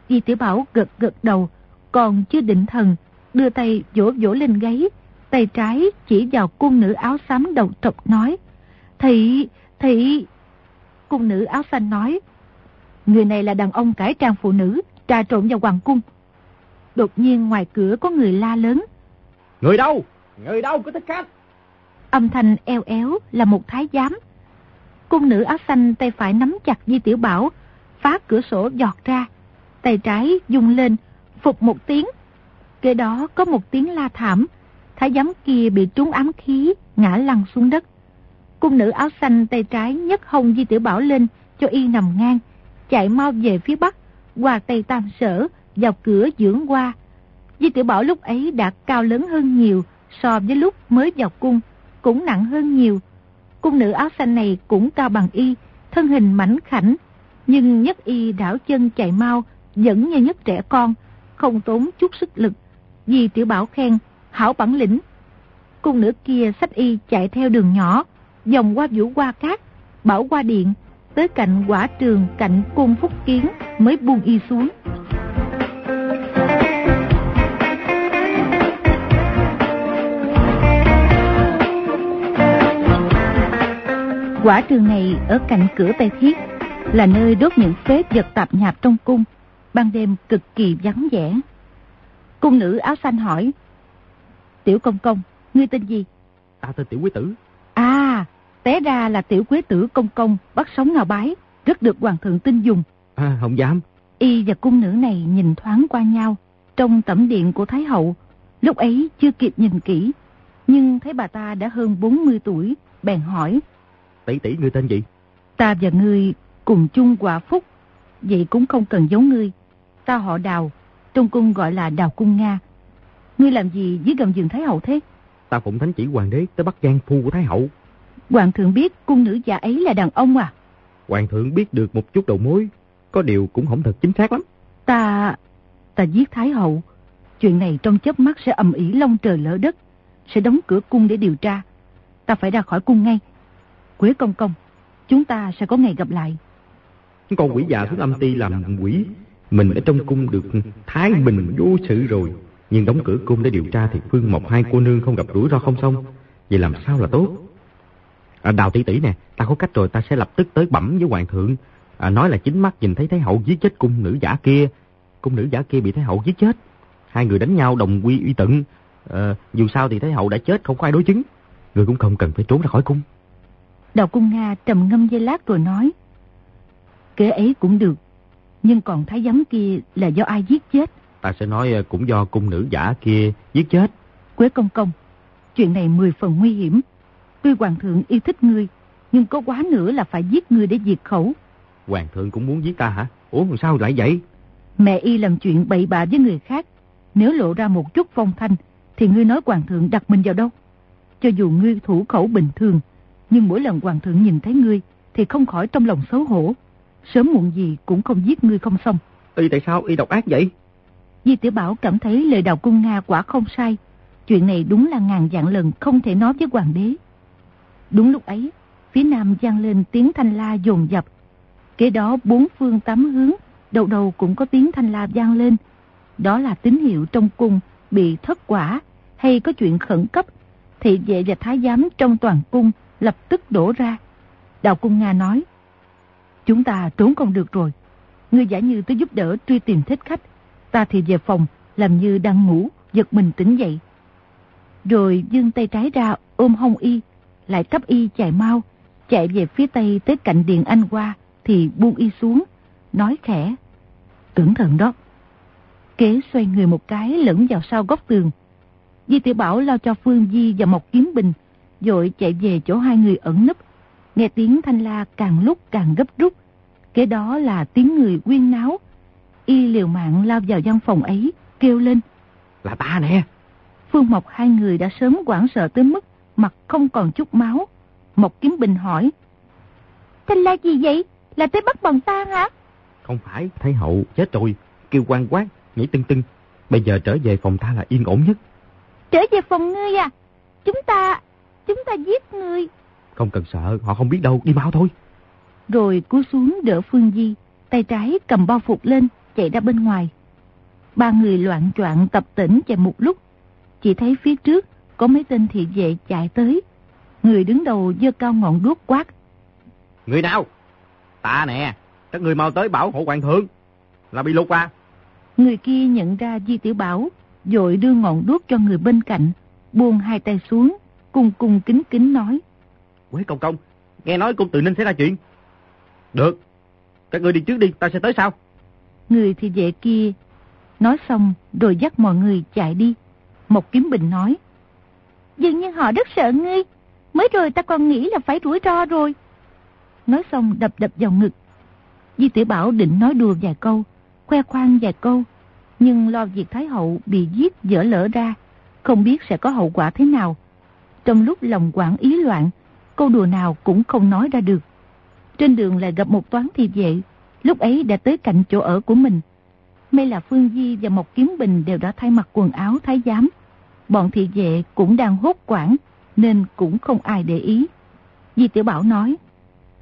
Di tiểu bảo gật gật đầu, còn chưa định thần, đưa tay vỗ vỗ lên gáy, tay trái chỉ vào cung nữ áo xám đầu trọc nói. Thị, thị... Cung nữ áo xanh nói. Người này là đàn ông cải trang phụ nữ, trà trộn vào hoàng cung. Đột nhiên ngoài cửa có người la lớn. Người đâu? Người đâu có thích khách? Âm thanh eo éo là một thái giám. Cung nữ áo xanh tay phải nắm chặt Di Tiểu Bảo, phá cửa sổ giọt ra. Tay trái dùng lên, phục một tiếng. Kế đó có một tiếng la thảm. Thái giám kia bị trúng ám khí, ngã lăn xuống đất. Cung nữ áo xanh tay trái nhấc hông Di Tiểu Bảo lên cho y nằm ngang, chạy mau về phía bắc, qua Tây Tam Sở, vào cửa dưỡng qua. Di Tiểu Bảo lúc ấy đã cao lớn hơn nhiều so với lúc mới vào cung, cũng nặng hơn nhiều. Cung nữ áo xanh này cũng cao bằng y, thân hình mảnh khảnh, nhưng nhất y đảo chân chạy mau, vẫn như nhất trẻ con, không tốn chút sức lực. Di Tiểu Bảo khen, hảo bản lĩnh. Cung nữ kia sách y chạy theo đường nhỏ, dòng qua vũ qua cát, bảo qua điện, tới cạnh quả trường cạnh cung phúc kiến mới buông y xuống. Quả trường này ở cạnh cửa Tây Thiết, là nơi đốt những phế vật tạp nhạp trong cung, ban đêm cực kỳ vắng vẻ. Cung nữ áo xanh hỏi, Tiểu công công, ngươi tên gì? Ta tên Tiểu Quý Tử. Té ra là Tiểu Quế Tử công công bắt sống ngào bái, rất được hoàng thượng tin dùng. À, không dám. Y và cung nữ này nhìn thoáng qua nhau, trong tẩm điện của Thái Hậu, lúc ấy chưa kịp nhìn kỹ, nhưng thấy bà ta đã hơn 40 tuổi, bèn hỏi. Tỷ tỷ ngươi tên gì? Ta và ngươi cùng chung quả phúc, vậy cũng không cần giấu ngươi. Ta họ đào, trong cung gọi là đào cung Nga. Ngươi làm gì dưới gầm giường Thái Hậu thế? Ta phụng thánh chỉ hoàng đế tới bắt gian phu của Thái Hậu. Hoàng thượng biết cung nữ già ấy là đàn ông à? Hoàng thượng biết được một chút đầu mối, có điều cũng không thật chính xác lắm. Ta... ta giết Thái Hậu. Chuyện này trong chớp mắt sẽ ầm ĩ long trời lỡ đất, sẽ đóng cửa cung để điều tra. Ta phải ra khỏi cung ngay. Quế công công, chúng ta sẽ có ngày gặp lại. Con quỷ già xuống âm ti làm quỷ, mình ở trong cung được thái bình vô sự rồi. Nhưng đóng cửa cung để điều tra thì Phương Mộc hai cô nương không gặp rủi ro không xong. Vậy làm sao là tốt? À, đào tỷ tỷ nè, ta có cách rồi ta sẽ lập tức tới bẩm với hoàng thượng. À, nói là chính mắt nhìn thấy Thái Hậu giết chết cung nữ giả kia. Cung nữ giả kia bị Thái Hậu giết chết. Hai người đánh nhau đồng quy uy tận. À, dù sao thì Thái Hậu đã chết không có ai đối chứng. Người cũng không cần phải trốn ra khỏi cung. Đào cung Nga trầm ngâm dây lát rồi nói. Kế ấy cũng được. Nhưng còn thái giám kia là do ai giết chết? Ta sẽ nói à, cũng do cung nữ giả kia giết chết. Quế công công, chuyện này mười phần nguy hiểm. Tuy hoàng thượng yêu thích ngươi, nhưng có quá nữa là phải giết ngươi để diệt khẩu. Hoàng thượng cũng muốn giết ta hả? Ủa sao lại vậy? Mẹ y làm chuyện bậy bạ với người khác. Nếu lộ ra một chút phong thanh, thì ngươi nói hoàng thượng đặt mình vào đâu? Cho dù ngươi thủ khẩu bình thường, nhưng mỗi lần hoàng thượng nhìn thấy ngươi, thì không khỏi trong lòng xấu hổ. Sớm muộn gì cũng không giết ngươi không xong. Y tại sao y độc ác vậy? Di Tiểu Bảo cảm thấy lời đào cung Nga quả không sai. Chuyện này đúng là ngàn dạng lần không thể nói với hoàng đế. Đúng lúc ấy, phía nam gian lên tiếng thanh la dồn dập. Kế đó bốn phương tám hướng, đầu đầu cũng có tiếng thanh la gian lên. Đó là tín hiệu trong cung bị thất quả hay có chuyện khẩn cấp. Thị vệ và thái giám trong toàn cung lập tức đổ ra. Đào cung Nga nói, Chúng ta trốn không được rồi. Ngươi giả như tới giúp đỡ truy tìm thích khách. Ta thì về phòng, làm như đang ngủ, giật mình tỉnh dậy. Rồi dương tay trái ra ôm hông y, lại cấp y chạy mau, chạy về phía tây tới cạnh điện anh qua, thì buông y xuống, nói khẽ. Cẩn thận đó. Kế xoay người một cái lẫn vào sau góc tường. Di tiểu Bảo lo cho Phương Di và Mộc Kiếm Bình, rồi chạy về chỗ hai người ẩn nấp. Nghe tiếng thanh la càng lúc càng gấp rút. Kế đó là tiếng người quyên náo. Y liều mạng lao vào văn phòng ấy, kêu lên. Là ta nè. Phương Mộc hai người đã sớm quảng sợ tới mức mặt không còn chút máu. Mộc Kiếm Bình hỏi. Thanh la gì vậy? Là tới bắt bọn ta hả? Không phải, Thái Hậu chết rồi. Kêu quan quát, nhảy tưng tưng. Bây giờ trở về phòng ta là yên ổn nhất. Trở về phòng ngươi à? Chúng ta, chúng ta giết ngươi. Không cần sợ, họ không biết đâu, đi mau thôi. Rồi cú xuống đỡ Phương Di, tay trái cầm bao phục lên, chạy ra bên ngoài. Ba người loạn choạng tập tỉnh chạy một lúc, chỉ thấy phía trước có mấy tên thị vệ chạy tới. Người đứng đầu giơ cao ngọn đuốc quát. Người nào? Ta nè, các người mau tới bảo hộ hoàng thượng. Là bị lục à? Người kia nhận ra Di Tiểu Bảo, dội đưa ngọn đuốc cho người bên cạnh, buông hai tay xuống, cung cung kính kính nói. Quế công công, nghe nói cung tự ninh sẽ ra chuyện. Được, các người đi trước đi, ta sẽ tới sau. Người thì vệ kia, nói xong rồi dắt mọi người chạy đi. Một kiếm bình nói. Dường như họ rất sợ ngươi, mới rồi ta còn nghĩ là phải rủi ro rồi. Nói xong đập đập vào ngực. Di tiểu Bảo định nói đùa vài câu, khoe khoang vài câu, nhưng lo việc Thái Hậu bị giết dở lỡ ra, không biết sẽ có hậu quả thế nào. Trong lúc lòng quản ý loạn, câu đùa nào cũng không nói ra được. Trên đường lại gặp một toán thị vệ, lúc ấy đã tới cạnh chỗ ở của mình. May là Phương Di và một kiếm bình đều đã thay mặc quần áo thái giám. Bọn thị vệ cũng đang hốt quảng, nên cũng không ai để ý. Di Tiểu Bảo nói,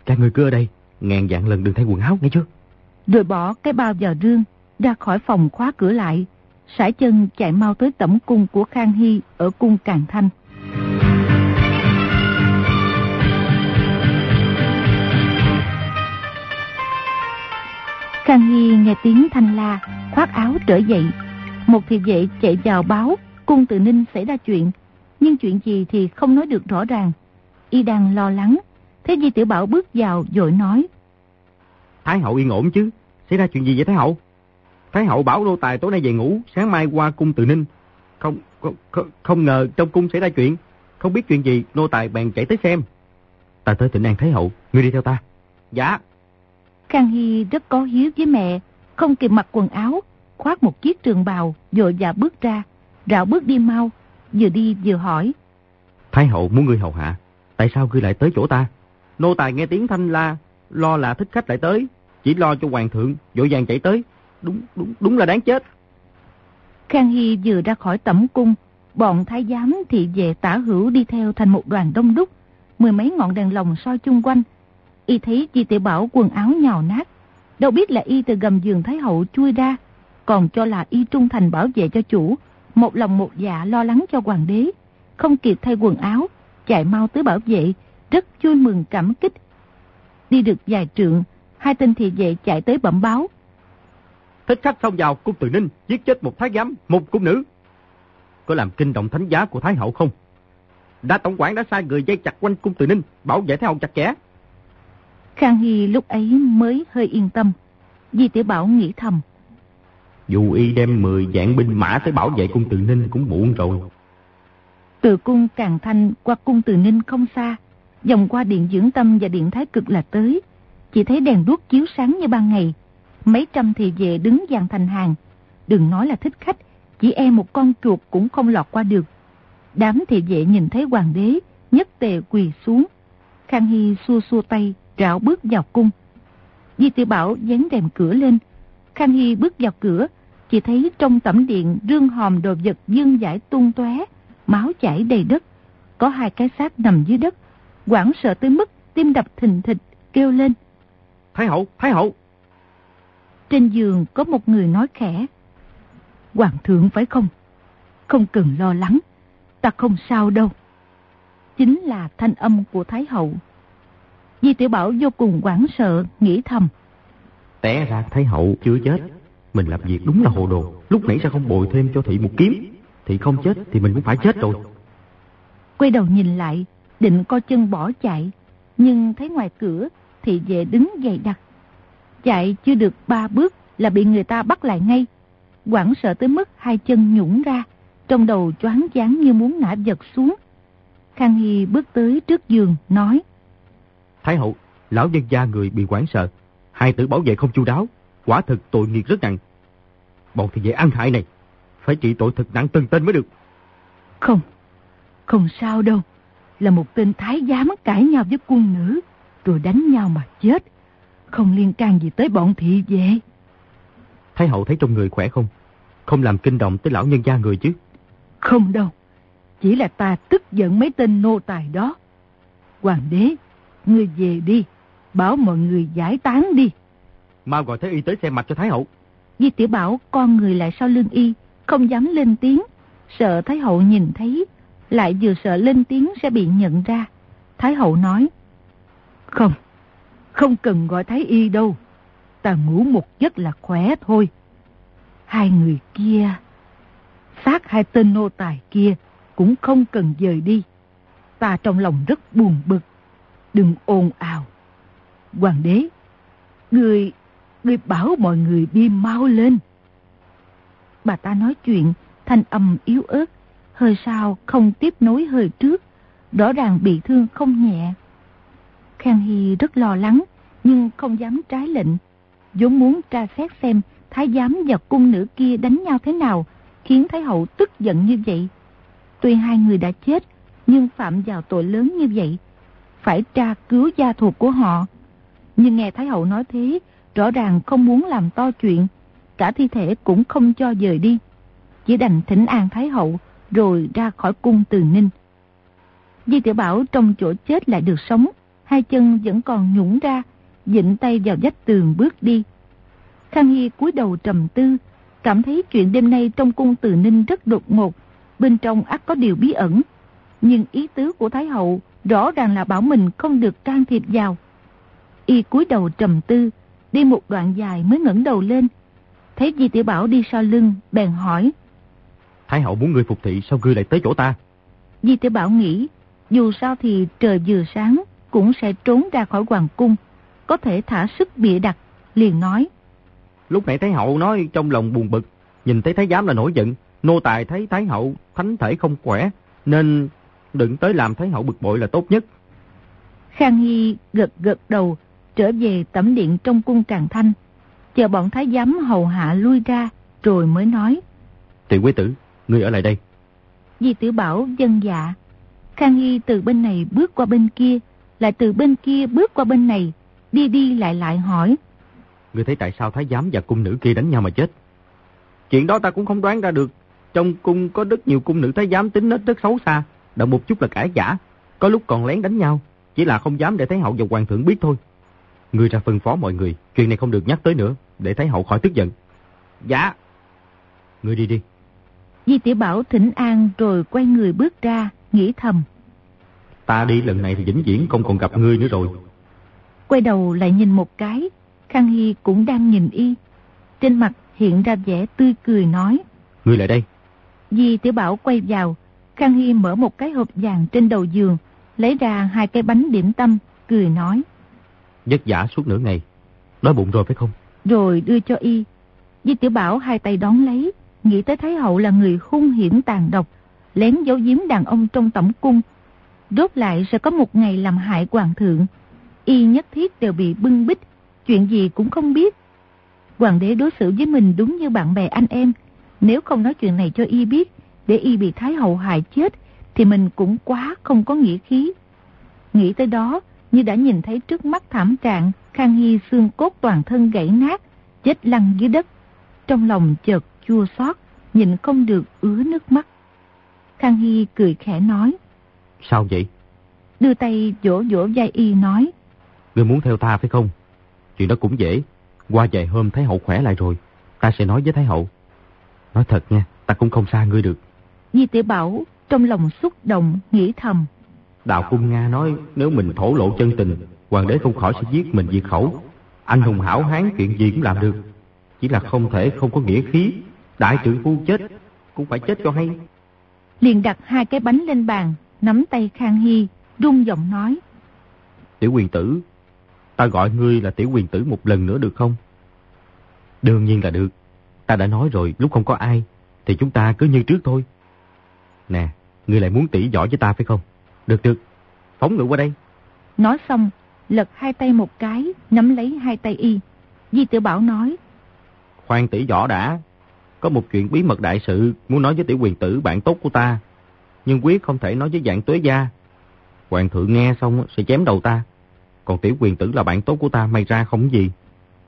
Các người cứ ở đây, ngàn dạng lần đừng thay quần áo, nghe chưa? Rồi bỏ cái bao vào rương, ra khỏi phòng khóa cửa lại, sải chân chạy mau tới tẩm cung của Khang Hy ở cung Càng Thanh. Khang Hy nghe tiếng thanh la, khoác áo trở dậy. Một thị vệ chạy vào báo, cung tự ninh xảy ra chuyện, nhưng chuyện gì thì không nói được rõ ràng. Y đang lo lắng, thế Di Tiểu Bảo bước vào rồi nói. Thái hậu yên ổn chứ, xảy ra chuyện gì vậy Thái hậu? Thái hậu bảo nô tài tối nay về ngủ, sáng mai qua cung tự ninh. Không, không, không, không ngờ trong cung xảy ra chuyện, không biết chuyện gì, nô tài bèn chạy tới xem. Ta tới tỉnh An Thái hậu, ngươi đi theo ta. Dạ. Khang Hy rất có hiếu với mẹ, không kịp mặc quần áo, khoác một chiếc trường bào, dội và bước ra, rảo bước đi mau, vừa đi vừa hỏi. Thái hậu muốn ngươi hầu hạ, tại sao ngươi lại tới chỗ ta? Nô tài nghe tiếng thanh la, lo là thích khách lại tới, chỉ lo cho hoàng thượng, vội vàng chạy tới. Đúng, đúng, đúng là đáng chết. Khang Hy vừa ra khỏi tẩm cung, bọn thái giám thị vệ tả hữu đi theo thành một đoàn đông đúc, mười mấy ngọn đèn lồng soi chung quanh. Y thấy Chi Tiểu Bảo quần áo nhào nát, đâu biết là Y từ gầm giường Thái Hậu chui ra, còn cho là Y trung thành bảo vệ cho chủ, một lòng một dạ lo lắng cho hoàng đế, không kịp thay quần áo, chạy mau tới bảo vệ, rất vui mừng cảm kích. Đi được vài trượng, hai tên thị vệ chạy tới bẩm báo. Thích khách xông vào cung Từ Ninh, giết chết một thái giám, một cung nữ. Có làm kinh động thánh giá của Thái hậu không? Đã tổng quản đã sai người dây chặt quanh cung Từ Ninh, bảo vệ Thái hậu chặt chẽ. Khang Hy lúc ấy mới hơi yên tâm. Di Tiểu Bảo nghĩ thầm. Dù y đem 10 dạng binh mã tới bảo vệ cung Từ Ninh cũng muộn rồi. Từ cung Càng Thanh qua cung Từ Ninh không xa, vòng qua điện dưỡng tâm và điện thái cực là tới. Chỉ thấy đèn đuốc chiếu sáng như ban ngày. Mấy trăm thị vệ đứng dàn thành hàng. Đừng nói là thích khách, chỉ e một con chuột cũng không lọt qua được. Đám thị vệ nhìn thấy hoàng đế, nhất tề quỳ xuống. Khang Hy xua xua tay, rảo bước vào cung. Di tiểu Bảo dán rèm cửa lên. Khang Hy bước vào cửa, chỉ thấy trong tẩm điện rương hòm đồ vật dương giải tung tóe, máu chảy đầy đất. Có hai cái xác nằm dưới đất, quảng sợ tới mức tim đập thình thịch, kêu lên. Thái hậu, Thái hậu! Trên giường có một người nói khẽ. Hoàng thượng phải không? Không cần lo lắng, ta không sao đâu. Chính là thanh âm của Thái hậu. Di tiểu Bảo vô cùng quảng sợ, nghĩ thầm. Té ra Thái hậu chưa chết. Mình làm việc đúng là hồ đồ. Lúc nãy sao không bồi thêm cho thị một kiếm? Thị không chết thì mình cũng phải chết rồi. Quay đầu nhìn lại, định co chân bỏ chạy. Nhưng thấy ngoài cửa, thị vệ đứng dày đặc. Chạy chưa được ba bước là bị người ta bắt lại ngay. Quảng sợ tới mức hai chân nhũng ra, trong đầu choáng váng như muốn ngã vật xuống. Khang Hy bước tới trước giường, nói. Thái hậu, lão nhân gia người bị quảng sợ. Hai tử bảo vệ không chu đáo. Quả thực tội nghiệp rất nặng. Bọn thị vệ ăn hại này, phải trị tội thật nặng từng tên mới được. Không, không sao đâu. Là một tên thái giám cãi nhau với quân nữ, rồi đánh nhau mà chết. Không liên can gì tới bọn thị vệ. Thái hậu thấy trong người khỏe không? Không làm kinh động tới lão nhân gia người chứ? Không đâu. Chỉ là ta tức giận mấy tên nô tài đó. Hoàng đế, ngươi về đi, bảo mọi người giải tán đi. Mau gọi Thái Y tới xem mạch cho Thái Hậu. Di Tiểu Bảo con người lại sau lưng y, không dám lên tiếng, sợ Thái Hậu nhìn thấy, lại vừa sợ lên tiếng sẽ bị nhận ra. Thái Hậu nói, Không, không cần gọi Thái Y đâu, ta ngủ một giấc là khỏe thôi. Hai người kia, xác hai tên nô tài kia cũng không cần dời đi. Ta trong lòng rất buồn bực, đừng ồn ào. Hoàng đế, người, người bảo mọi người đi mau lên. Bà ta nói chuyện, thanh âm yếu ớt, hơi sau không tiếp nối hơi trước, rõ ràng bị thương không nhẹ. Khang Hy rất lo lắng, nhưng không dám trái lệnh, vốn muốn tra xét xem thái giám và cung nữ kia đánh nhau thế nào, khiến Thái Hậu tức giận như vậy. Tuy hai người đã chết, nhưng phạm vào tội lớn như vậy, phải tra cứu gia thuộc của họ. Nhưng nghe Thái Hậu nói thế, rõ ràng không muốn làm to chuyện, cả thi thể cũng không cho dời đi. Chỉ đành thỉnh an Thái Hậu, rồi ra khỏi cung từ ninh. Di tiểu Bảo trong chỗ chết lại được sống, hai chân vẫn còn nhũng ra, dịnh tay vào vách tường bước đi. Khang Hy cúi đầu trầm tư, cảm thấy chuyện đêm nay trong cung từ ninh rất đột ngột, bên trong ắt có điều bí ẩn. Nhưng ý tứ của Thái Hậu rõ ràng là bảo mình không được can thiệp vào. Y cúi đầu trầm tư, đi một đoạn dài mới ngẩng đầu lên. Thấy Di Tiểu Bảo đi sau lưng, bèn hỏi. Thái Hậu muốn ngươi phục thị, sao ngươi lại tới chỗ ta? Di Tiểu Bảo nghĩ, dù sao thì trời vừa sáng, cũng sẽ trốn ra khỏi hoàng cung, có thể thả sức bịa đặt, liền nói. Lúc nãy Thái Hậu nói trong lòng buồn bực, nhìn thấy Thái Giám là nổi giận, nô tài thấy Thái Hậu thánh thể không khỏe, nên đừng tới làm Thái Hậu bực bội là tốt nhất. Khang Hy gật gật đầu, trở về tẩm điện trong cung Tràng Thanh, chờ bọn Thái Giám hầu hạ lui ra, rồi mới nói. Tiểu quý tử, ngươi ở lại đây. Di tử bảo dân dạ. Khang Hy từ bên này bước qua bên kia, lại từ bên kia bước qua bên này, đi đi lại lại hỏi. Ngươi thấy tại sao thái giám và cung nữ kia đánh nhau mà chết? Chuyện đó ta cũng không đoán ra được. Trong cung có rất nhiều cung nữ thái giám tính nết rất xấu xa, động một chút là cãi giả, có lúc còn lén đánh nhau, chỉ là không dám để Thái Hậu và Hoàng thượng biết thôi. Ngươi ra phân phó mọi người, chuyện này không được nhắc tới nữa, để Thái Hậu khỏi tức giận. Dạ. Ngươi đi đi. Di Tiểu Bảo thỉnh an rồi quay người bước ra, nghĩ thầm. Ta đi lần này thì vĩnh viễn không còn gặp ngươi nữa rồi. Quay đầu lại nhìn một cái, Khang Hy cũng đang nhìn y. Trên mặt hiện ra vẻ tươi cười nói. Ngươi lại đây. Di Tiểu Bảo quay vào, Khang Hy mở một cái hộp vàng trên đầu giường, lấy ra hai cái bánh điểm tâm, cười nói. Vất vả suốt nửa ngày, đói bụng rồi phải không? Rồi đưa cho y. Di Tiểu Bảo hai tay đón lấy, nghĩ tới Thái Hậu là người hung hiểm tàn độc, lén giấu giếm đàn ông trong tổng cung. Rốt lại sẽ có một ngày làm hại hoàng thượng. Y nhất thiết đều bị bưng bích, chuyện gì cũng không biết. Hoàng đế đối xử với mình đúng như bạn bè anh em. Nếu không nói chuyện này cho y biết, để y bị Thái Hậu hại chết, thì mình cũng quá không có nghĩa khí. Nghĩ tới đó, như đã nhìn thấy trước mắt thảm trạng, Khang Hy xương cốt toàn thân gãy nát, chết lăn dưới đất. Trong lòng chợt chua xót, nhìn không được ứa nước mắt. Khang Hy cười khẽ nói. Sao vậy? Đưa tay vỗ vỗ vai y nói. Ngươi muốn theo ta phải không? Chuyện đó cũng dễ. Qua vài hôm Thái Hậu khỏe lại rồi. Ta sẽ nói với Thái Hậu. Nói thật nha, ta cũng không xa ngươi được. Di tiểu Bảo trong lòng xúc động, nghĩ thầm. Đạo Cung Nga nói nếu mình thổ lộ chân tình, hoàng đế không khỏi sẽ giết mình diệt khẩu. Anh hùng hảo hán chuyện gì cũng làm được. Chỉ là không thể không có nghĩa khí. Đại trưởng phu chết, cũng phải chết cho hay. Liền đặt hai cái bánh lên bàn, nắm tay Khang Hy, rung giọng nói. Tiểu quyền tử, ta gọi ngươi là tiểu quyền tử một lần nữa được không? Đương nhiên là được. Ta đã nói rồi, lúc không có ai, thì chúng ta cứ như trước thôi. Nè, ngươi lại muốn tỉ giỏi với ta phải không? Được được, phóng ngựa qua đây. Nói xong, lật hai tay một cái, nắm lấy hai tay y. Di tiểu Bảo nói. Khoan tỉ võ đã. Có một chuyện bí mật đại sự muốn nói với tiểu quyền tử bạn tốt của ta. Nhưng quyết không thể nói với dạng tuế gia. Hoàng thượng nghe xong sẽ chém đầu ta. Còn tiểu quyền tử là bạn tốt của ta may ra không gì.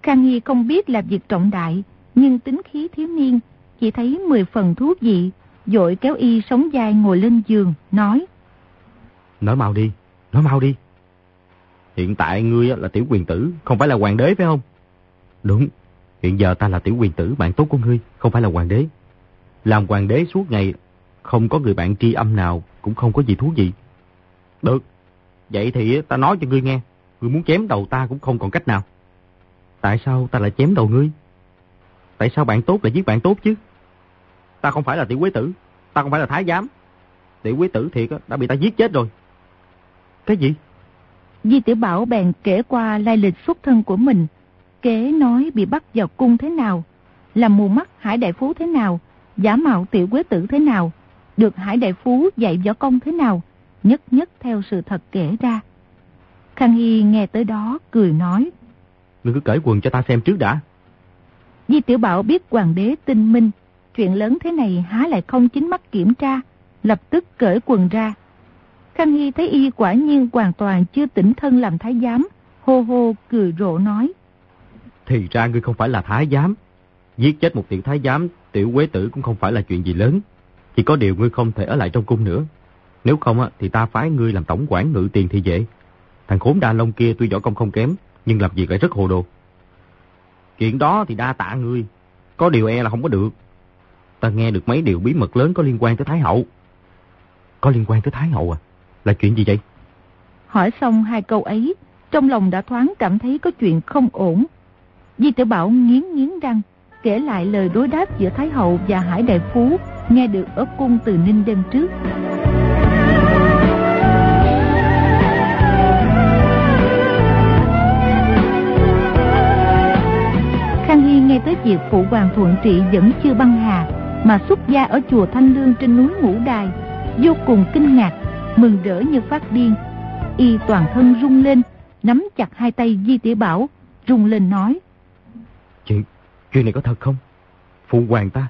Khang Hy không biết là việc trọng đại, nhưng tính khí thiếu niên, chỉ thấy mười phần thú vị, dội kéo y sống dài ngồi lên giường, nói. Nói mau đi, Nói mau đi. Hiện tại ngươi là tiểu quyền tử, không phải là hoàng đế phải không? Đúng, hiện giờ ta là tiểu quyền tử, bạn tốt của ngươi, không phải là hoàng đế. Làm hoàng đế suốt ngày, không có người bạn tri âm nào, cũng không có gì thú vị. Được, vậy thì ta nói cho ngươi nghe, ngươi muốn chém đầu ta cũng không còn cách nào. Tại sao ta lại chém đầu ngươi? Tại sao bạn tốt lại giết bạn tốt chứ? Ta không phải là tiểu quế tử, ta không phải là thái giám. Tiểu quế tử thiệt đã bị ta giết chết rồi. Cái gì? Di Tiểu Bảo bèn kể qua lai lịch xuất thân của mình, kế nói bị bắt vào cung thế nào, làm mù mắt Hải Đại Phú thế nào, giả mạo tiểu quế tử thế nào, được Hải Đại Phú dạy võ công thế nào, nhất nhất theo sự thật kể ra. Khang Hy nghe tới đó, cười nói. Ngươi cứ cởi quần cho ta xem trước đã. Di Tiểu Bảo biết hoàng đế tinh minh, chuyện lớn thế này há lại không chính mắt kiểm tra, lập tức cởi quần ra. Khang Hy thấy y quả nhiên hoàn toàn chưa tỉnh thân làm thái giám, hô hô cười rộ nói. Thì ra ngươi không phải là thái giám. Giết chết một tiểu thái giám, tiểu quế tử cũng không phải là chuyện gì lớn. Chỉ có điều ngươi không thể ở lại trong cung nữa. Nếu không á thì ta phái ngươi làm tổng quản ngự tiền thì dễ. Thằng khốn đa lông kia tuy võ công không kém, nhưng làm việc lại rất hồ đồ. Chuyện đó thì đa tạ ngươi. Có điều e là không có được. Ta nghe được mấy điều bí mật lớn có liên quan tới Thái Hậu. Có liên quan tới Thái Hậu à? Là chuyện gì vậy? Hỏi xong hai câu ấy, trong lòng đã thoáng cảm thấy có chuyện không ổn. Di tiểu Bảo nghiến nghiến răng, kể lại lời đối đáp giữa Thái Hậu và Hải Đại Phú nghe được ở cung từ Ninh đêm trước. Khang Hy nghe tới việc phụ hoàng thuận trị vẫn chưa băng hà mà xuất gia ở chùa Thanh Lương trên núi Ngũ Đài, vô cùng kinh ngạc, mừng rỡ như phát điên. Y toàn thân rung lên, nắm chặt hai tay Di Tiểu Bảo, rung lên nói. Chuyện, chuyện này có thật không? Phụ hoàng ta,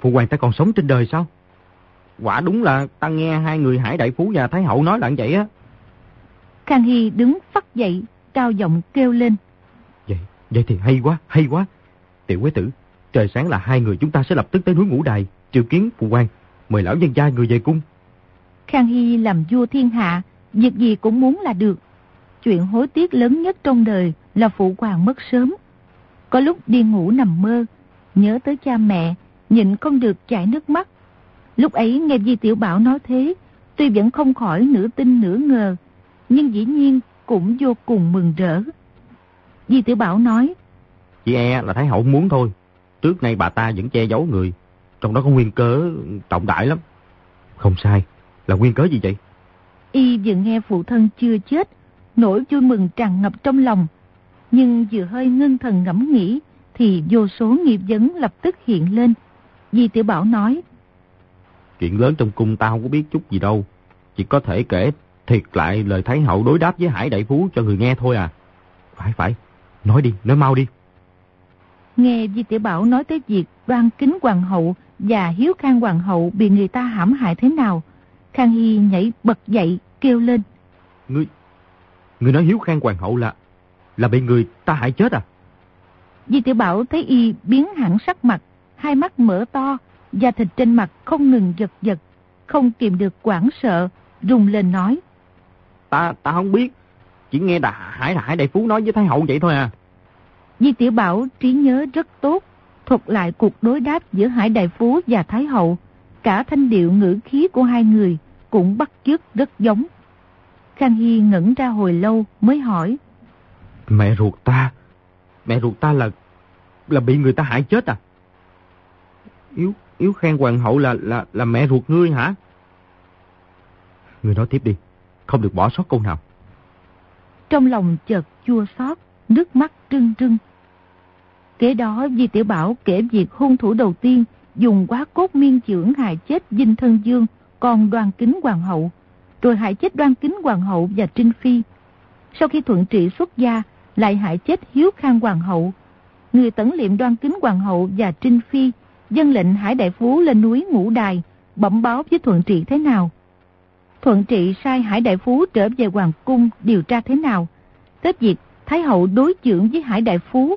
phụ hoàng ta còn sống trên đời sao? Quả đúng là ta nghe hai người Hải Đại Phú và Thái Hậu nói là vậy á. Khang Hy đứng phát dậy, cao giọng kêu lên. Vậy, vậy thì hay quá, hay quá. Tiểu quế tử, trời sáng là hai người chúng ta sẽ lập tức tới núi Ngũ Đài, triều kiến phụ hoàng, mời lão dân gia người về cung. Khang Hy làm vua thiên hạ, việc gì cũng muốn là được. Chuyện hối tiếc lớn nhất trong đời là phụ hoàng mất sớm. Có lúc đi ngủ nằm mơ, nhớ tới cha mẹ, nhịn không được chảy nước mắt. Lúc ấy nghe Di Tiểu Bảo nói thế, tuy vẫn không khỏi nửa tin nửa ngờ, nhưng dĩ nhiên cũng vô cùng mừng rỡ. Di Tiểu Bảo nói, Chị e là Thái Hậu muốn thôi, trước nay bà ta vẫn che giấu người, trong đó có nguyên cớ trọng đại lắm. Không sai, là nguyên cớ gì vậy? Y vừa nghe phụ thân chưa chết, nỗi vui mừng tràn ngập trong lòng. Nhưng vừa hơi ngưng thần ngẫm nghĩ, thì vô số nghiệp vấn lập tức hiện lên. Di Tiểu Bảo nói, Chuyện lớn trong cung tao không có biết chút gì đâu. Chỉ có thể kể thiệt lại lời Thái Hậu đối đáp với Hải Đại Phú cho người nghe thôi à. Phải phải, nói đi, nói mau đi. Nghe Di Tiểu Bảo nói tới việc đoan kính hoàng hậu và hiếu khang hoàng hậu bị người ta hãm hại thế nào, Khang Hy nhảy bật dậy, kêu lên. Ngươi, ngươi nói hiếu khang hoàng hậu là, là bị người ta hại chết à? Di Tiểu Bảo thấy y biến hẳn sắc mặt, hai mắt mở to, da thịt trên mặt không ngừng giật giật, không kìm được quảng sợ, rùng lên nói. Ta, ta không biết, chỉ nghe đà Hải Hải Đại Phú nói với Thái Hậu vậy thôi à. Di Tiểu Bảo trí nhớ rất tốt, thuật lại cuộc đối đáp giữa Hải Đại Phú và Thái Hậu, cả thanh điệu ngữ khí của hai người cũng bắt chước rất giống. Khang Hy ngẩn ra hồi lâu mới hỏi. Mẹ ruột ta, mẹ ruột ta là là bị người ta hại chết à? Yếu, Yếu khen hoàng hậu là là là mẹ ruột ngươi hả? Ngươi nói tiếp đi, không được bỏ sót câu nào. Trong lòng chợt chua xót, nước mắt trưng trưng. Kế đó Di Tiểu Bảo kể việc hung thủ đầu tiên dùng quá cốt miên trưởng hại chết Dinh Thân Dương, còn đoan kính hoàng hậu, rồi hại chết đoan kính hoàng hậu và Trinh Phi. Sau khi thuận trị xuất gia, lại hại chết Hiếu Khang hoàng hậu. Người tấn liệm đoan kính hoàng hậu và Trinh Phi, dân lệnh Hải Đại Phú lên núi Ngũ Đài, bẩm báo với thuận trị thế nào. Thuận trị sai Hải Đại Phú trở về Hoàng Cung điều tra thế nào. Tết diệt, Thái Hậu đối chưởng với Hải Đại Phú,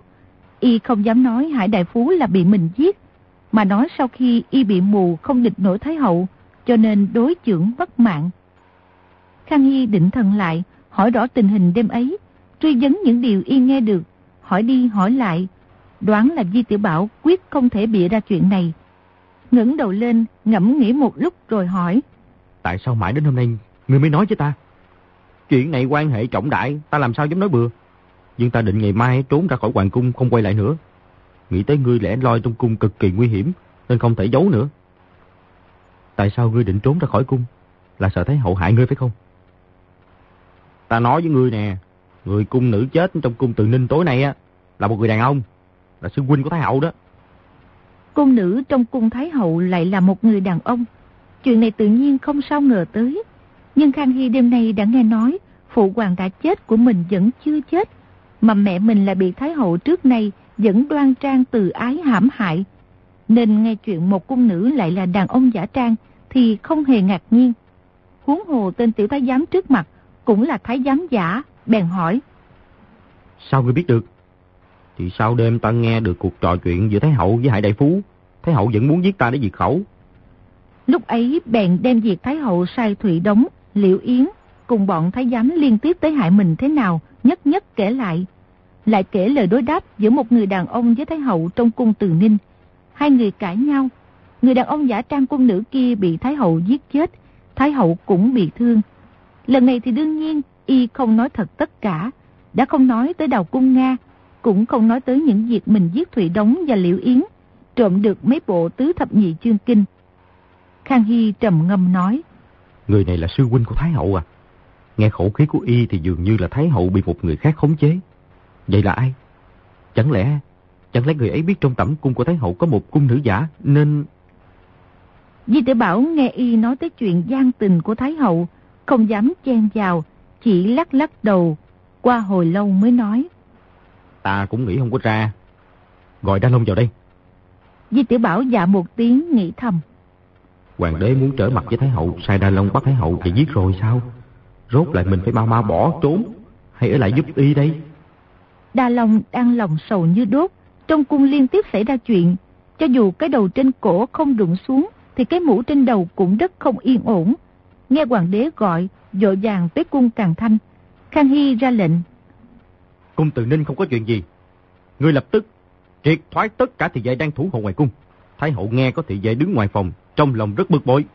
y không dám nói Hải Đại Phú là bị mình giết, mà nói sau khi y bị mù không địch nổi Thái Hậu, cho nên đối chưởng bất mạng. Khang Hy định thần lại, hỏi rõ tình hình đêm ấy, truy vấn những điều y nghe được, hỏi đi hỏi lại, đoán là Di Tiểu Bảo quyết không thể bịa ra chuyện này. ngẩng đầu lên, ngẫm nghĩ một lúc rồi hỏi. Tại sao mãi đến hôm nay ngươi mới nói với ta? Chuyện này quan hệ trọng đại, ta làm sao dám nói bừa. Nhưng ta định ngày mai trốn ra khỏi hoàng cung không quay lại nữa. Nghĩ tới ngươi lẽ loi trong cung cực kỳ nguy hiểm, nên không thể giấu nữa. Tại sao ngươi định trốn ra khỏi cung? Là sợ thấy hậu hại ngươi phải không? Ta nói với ngươi nè, người cung nữ chết trong cung tự ninh tối nay á, là một người đàn ông, là sư huynh của Thái hậu đó. Cung nữ trong cung Thái hậu lại là một người đàn ông. Chuyện này tự nhiên không sao ngờ tới. Nhưng Khang Hy đêm nay đã nghe nói phụ hoàng đã chết của mình vẫn chưa chết. Mà mẹ mình là bị Thái hậu trước nay vẫn đoan trang từ ái hãm hại. Nên nghe chuyện một cung nữ lại là đàn ông giả trang thì không hề ngạc nhiên. Huống hồ tên tiểu thái giám trước mặt cũng là thái giám giả, bèn hỏi. Sao ngươi biết được? Thì sau đêm ta nghe được cuộc trò chuyện giữa Thái Hậu với Hải Đại Phú, Thái Hậu vẫn muốn giết ta để diệt khẩu. Lúc ấy bèn đem việc Thái Hậu sai Thụy Đống, Liệu Yến cùng bọn Thái giám liên tiếp tới hại mình thế nào, nhất nhất kể lại. Lại kể lời đối đáp giữa một người đàn ông với Thái Hậu trong cung Từ Ninh. Hai người cãi nhau. Người đàn ông giả trang cung nữ kia bị Thái Hậu giết chết, Thái Hậu cũng bị thương. Lần này thì đương nhiên y không nói thật tất cả, đã không nói tới đầu cung Nga, cũng không nói tới những việc mình giết thủy Đống và Liễu Yến, trộm được mấy bộ tứ thập nhị chương kinh. Khang Hy trầm ngâm nói. Người này là sư huynh của Thái Hậu à? Nghe khẩu khí của y thì dường như là Thái Hậu bị một người khác khống chế. Vậy là ai? Chẳng lẽ, chẳng lẽ người ấy biết trong tẩm cung của Thái Hậu có một cung nữ giả nên... Di tử Bảo nghe y nói tới chuyện gian tình của Thái Hậu, không dám chen vào, chỉ lắc lắc đầu, qua hồi lâu mới nói. Ta cũng nghĩ không có ra. Gọi Đa Long vào đây. Di Tiểu Bảo dạ một tiếng nghĩ thầm. Hoàng đế muốn trở mặt với Thái Hậu, sai Đa Long bắt Thái Hậu và giết rồi sao? Rốt lại mình phải mau mau bỏ trốn, hay ở lại giúp y đây? Đa Long đang lòng sầu như đốt, trong cung liên tiếp xảy ra chuyện. Cho dù cái đầu trên cổ không đụng xuống, thì cái mũ trên đầu cũng rất không yên ổn. Nghe hoàng đế gọi, dội vàng tới cung Càng Thanh. Khang Hy ra lệnh. Cung Từ Ninh không có chuyện gì. Ngươi lập tức triệt thoái tất cả thị vệ đang thủ hộ ngoài cung. Thái hậu nghe có thị vệ đứng ngoài phòng, trong lòng rất bực bội.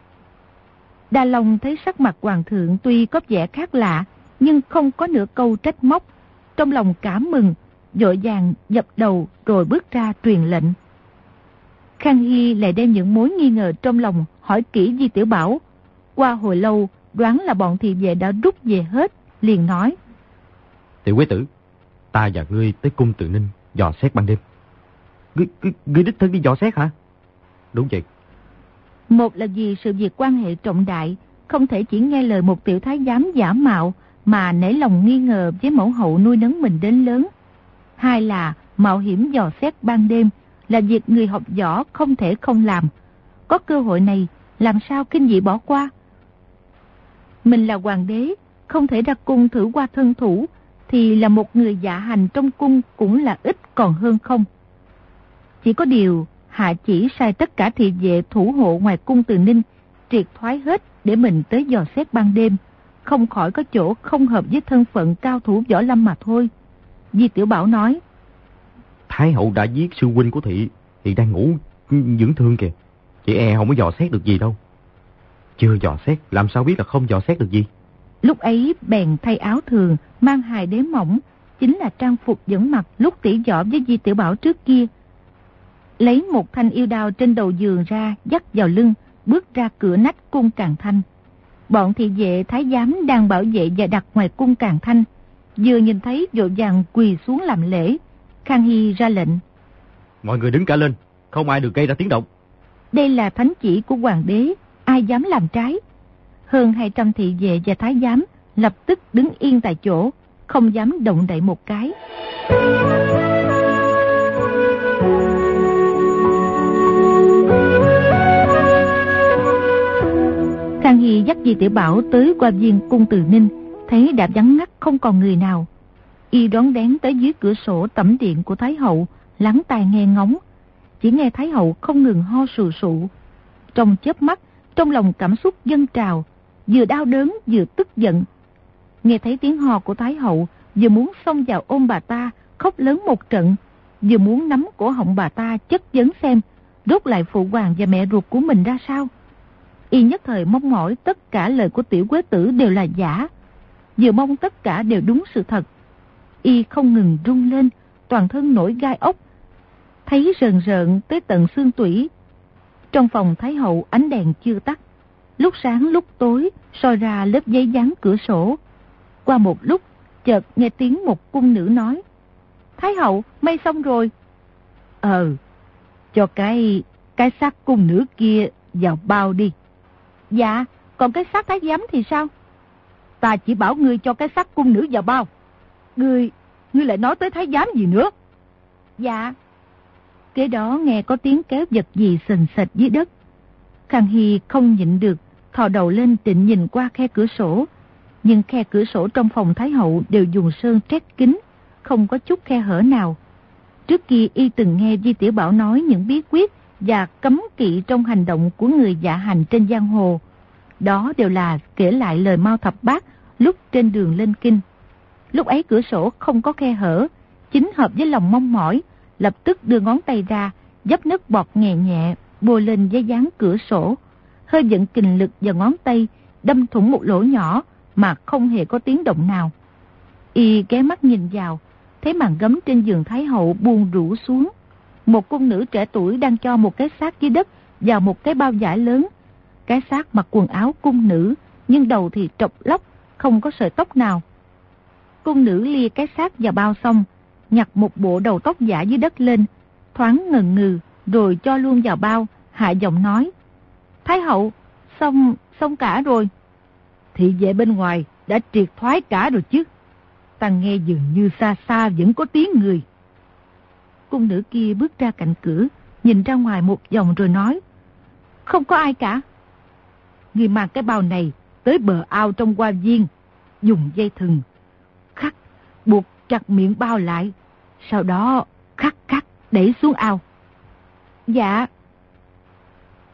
Đa Long thấy sắc mặt hoàng thượng tuy có vẻ khác lạ, nhưng không có nửa câu trách móc. Trong lòng cảm mừng, dội vàng dập đầu rồi bước ra truyền lệnh. Khang Hy lại đem những mối nghi ngờ trong lòng hỏi kỹ Di Tiểu Bảo. Qua hồi lâu, đoán là bọn thị vệ đã rút về hết, liền nói. Tiểu quế tử, ta và ngươi tới cung tự ninh, dò xét ban đêm. Ngươi, đích thân đi dò xét hả? Đúng vậy. Một là vì sự việc quan hệ trọng đại, không thể chỉ nghe lời một tiểu thái giám giả mạo mà nể lòng nghi ngờ với mẫu hậu nuôi nấng mình đến lớn. Hai là mạo hiểm dò xét ban đêm là việc người học võ không thể không làm. Có cơ hội này, làm sao kinh dị bỏ qua? Mình là hoàng đế, không thể ra cung thử qua thân thủ, thì là một người dạ hành trong cung cũng là ít còn hơn không. Chỉ có điều, hạ chỉ sai tất cả thị vệ thủ hộ ngoài cung từ ninh, triệt thoái hết để mình tới dò xét ban đêm, không khỏi có chỗ không hợp với thân phận cao thủ võ lâm mà thôi. Di Tiểu Bảo nói, Thái hậu đã giết sư huynh của thị, thì đang ngủ dưỡng thương kìa. Chị e không có dò xét được gì đâu. Chưa dò xét, làm sao biết là không dò xét được gì? Lúc ấy bèn thay áo thường, mang hài đế mỏng, chính là trang phục dẫn mặt lúc tỉ võ với Di Tiểu Bảo trước kia. Lấy một thanh yêu đao trên đầu giường ra, dắt vào lưng, bước ra cửa nách cung Càng Thanh. Bọn thị vệ thái giám đang bảo vệ và đặt ngoài cung Càng Thanh. Vừa nhìn thấy vội vàng quỳ xuống làm lễ. Khang Hy ra lệnh. Mọi người đứng cả lên, không ai được gây ra tiếng động. Đây là thánh chỉ của hoàng đế, ai dám làm trái. Hơn 200 thị vệ và thái giám lập tức đứng yên tại chỗ, không dám động đậy một cái. Khang Hy dắt Di Tiểu Bảo tới qua viên cung Từ Ninh, thấy đạp vắng ngắt không còn người nào. Y đón đén tới dưới cửa sổ tẩm điện của Thái Hậu, lắng tai nghe ngóng. Chỉ nghe Thái Hậu không ngừng ho sù sụ. Trong chớp mắt, trong lòng cảm xúc dâng trào, vừa đau đớn vừa tức giận. Nghe thấy tiếng hò của Thái Hậu, vừa muốn xông vào ôm bà ta, khóc lớn một trận, vừa muốn nắm cổ họng bà ta chất vấn xem, rốt lại phụ hoàng và mẹ ruột của mình ra sao. Y nhất thời mong mỏi tất cả lời của tiểu quế tử đều là giả, vừa mong tất cả đều đúng sự thật. Y không ngừng rung lên, toàn thân nổi gai ốc, thấy rờn rợn tới tận xương tủy. Trong phòng Thái Hậu ánh đèn chưa tắt, lúc sáng lúc tối soi ra lớp giấy dán cửa sổ. Qua một lúc, chợt nghe tiếng một cung nữ nói, Thái Hậu, may xong rồi. Ờ, cho cái, cái xác cung nữ kia vào bao đi. Dạ, còn cái xác thái giám thì sao? Ta chỉ bảo ngươi cho cái xác cung nữ vào bao. Ngươi, ngươi lại nói tới thái giám gì nữa? Dạ. Kế đó nghe có tiếng kéo vật gì sình sệt dưới đất. Khang Hy không nhịn được, thò đầu lên định nhìn qua khe cửa sổ. Nhưng khe cửa sổ trong phòng Thái Hậu đều dùng sơn trét kín, không có chút khe hở nào. Trước kia y từng nghe Di Tiểu Bảo nói những bí quyết và cấm kỵ trong hành động của người dạ hành trên giang hồ. Đó đều là kể lại lời Mao Thập Bát lúc trên đường lên kinh. Lúc ấy cửa sổ không có khe hở, chính hợp với lòng mong mỏi, lập tức đưa ngón tay ra, dấp nước bọt nhẹ nhẹ, bôi lên giấy dán cửa sổ, hơi dẫn kình lực vào ngón tay, đâm thủng một lỗ nhỏ mà không hề có tiếng động nào. Y ghé mắt nhìn vào, thấy màn gấm trên giường Thái Hậu buông rủ xuống. Một cung nữ trẻ tuổi đang cho một cái xác dưới đất vào một cái bao giải lớn. Cái xác mặc quần áo cung nữ, nhưng đầu thì trọc lóc, không có sợi tóc nào. Cung nữ lia cái xác vào bao xong, nhặt một bộ đầu tóc giả dưới đất lên, thoáng ngần ngừ, rồi cho luôn vào bao, hạ giọng nói. Thái hậu, xong, xong cả rồi. Thị vệ bên ngoài đã triệt thoái cả rồi chứ. Ta nghe dường như xa xa vẫn có tiếng người. Cung nữ kia bước ra cạnh cửa, nhìn ra ngoài một vòng rồi nói. Không có ai cả. Người mang cái bao này tới bờ ao trong hoa viên, dùng dây thừng, buộc chặt miệng bao lại, sau đó khắc khắc đẩy xuống ao. Dạ.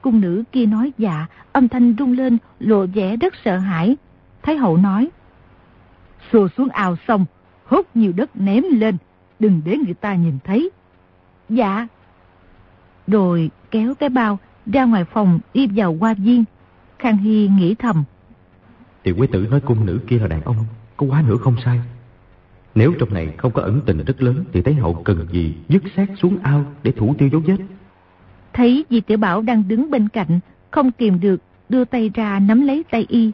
Cung nữ kia nói dạ, âm thanh rung lên, lộ vẻ rất sợ hãi. Thái hậu nói, xô xuống ao xong, hút nhiều đất ném lên, đừng để người ta nhìn thấy. Dạ. Rồi kéo cái bao ra ngoài phòng đi vào hoa viên. Khang Hy nghĩ thầm. Tiểu quý tử nói cung nữ kia là đàn ông, có quá nữa không sai. Nếu trong này không có ẩn tình rất lớn thì Thái hậu cần gì dứt xác xuống ao để thủ tiêu dấu vết. Thấy Di Tiểu Bảo đang đứng bên cạnh, không kìm được, đưa tay ra nắm lấy tay y.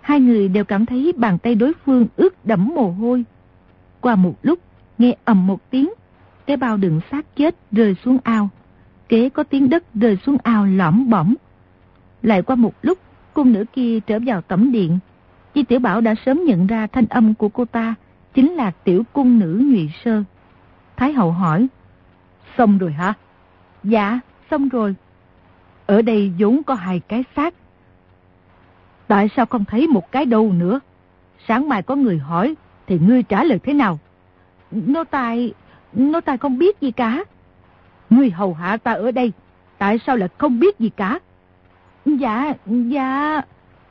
Hai người đều cảm thấy bàn tay đối phương ướt đẫm mồ hôi. Qua một lúc, nghe ầm một tiếng, cái bao đựng xác chết rơi xuống ao. Kế có tiếng đất rơi xuống ao lõm bỏng. Lại qua một lúc, cung nữ kia trở vào tẩm điện. Di Tiểu Bảo đã sớm nhận ra thanh âm của cô ta, chính là tiểu cung nữ Nhụy Sơ. Thái hậu hỏi, xong rồi hả? Dạ, xong rồi. Ở đây vốn có hai cái xác. Tại sao không thấy một cái đâu nữa? Sáng mai có người hỏi, thì ngươi trả lời thế nào? Nô tài, nô tài không biết gì cả. Ngươi hầu hạ ta ở đây, tại sao lại không biết gì cả? Dạ, dạ...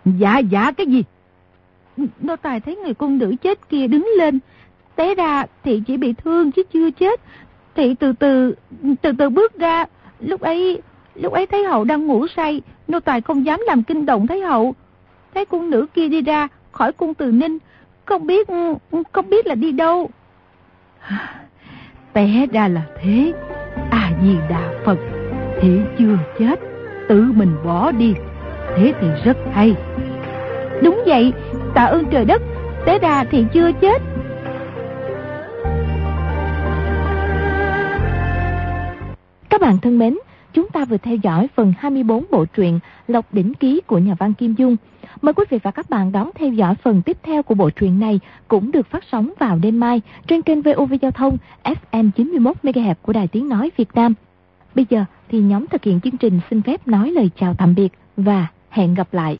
Dạ, dạ cái gì? Nô tài thấy người cung nữ chết kia đứng lên. Té ra thị chỉ bị thương chứ chưa chết. Thị từ từ, từ từ bước ra. Lúc ấy, lúc ấy thấy hậu đang ngủ say. Nô tài không dám làm kinh động thấy hậu. Thấy cung nữ kia đi ra khỏi cung từ ninh. Không biết, không biết là đi đâu. Té ra là thế. A-di-đà Phật. Thị chưa chết. Tự mình bỏ đi. Thế thì rất hay. Đúng vậy, tạ ơn trời đất, tế ra thì chưa chết. Các bạn thân mến, chúng ta vừa theo dõi phần 24 bộ truyện Lộc Đỉnh Ký của nhà văn Kim Dung. Mời quý vị và các bạn đón theo dõi phần tiếp theo của bộ truyện này cũng được phát sóng vào đêm mai trên kênh VOV Giao thông FM 91MHz của Đài Tiếng Nói Việt Nam. Bây giờ thì nhóm thực hiện chương trình xin phép nói lời chào tạm biệt và hẹn gặp lại.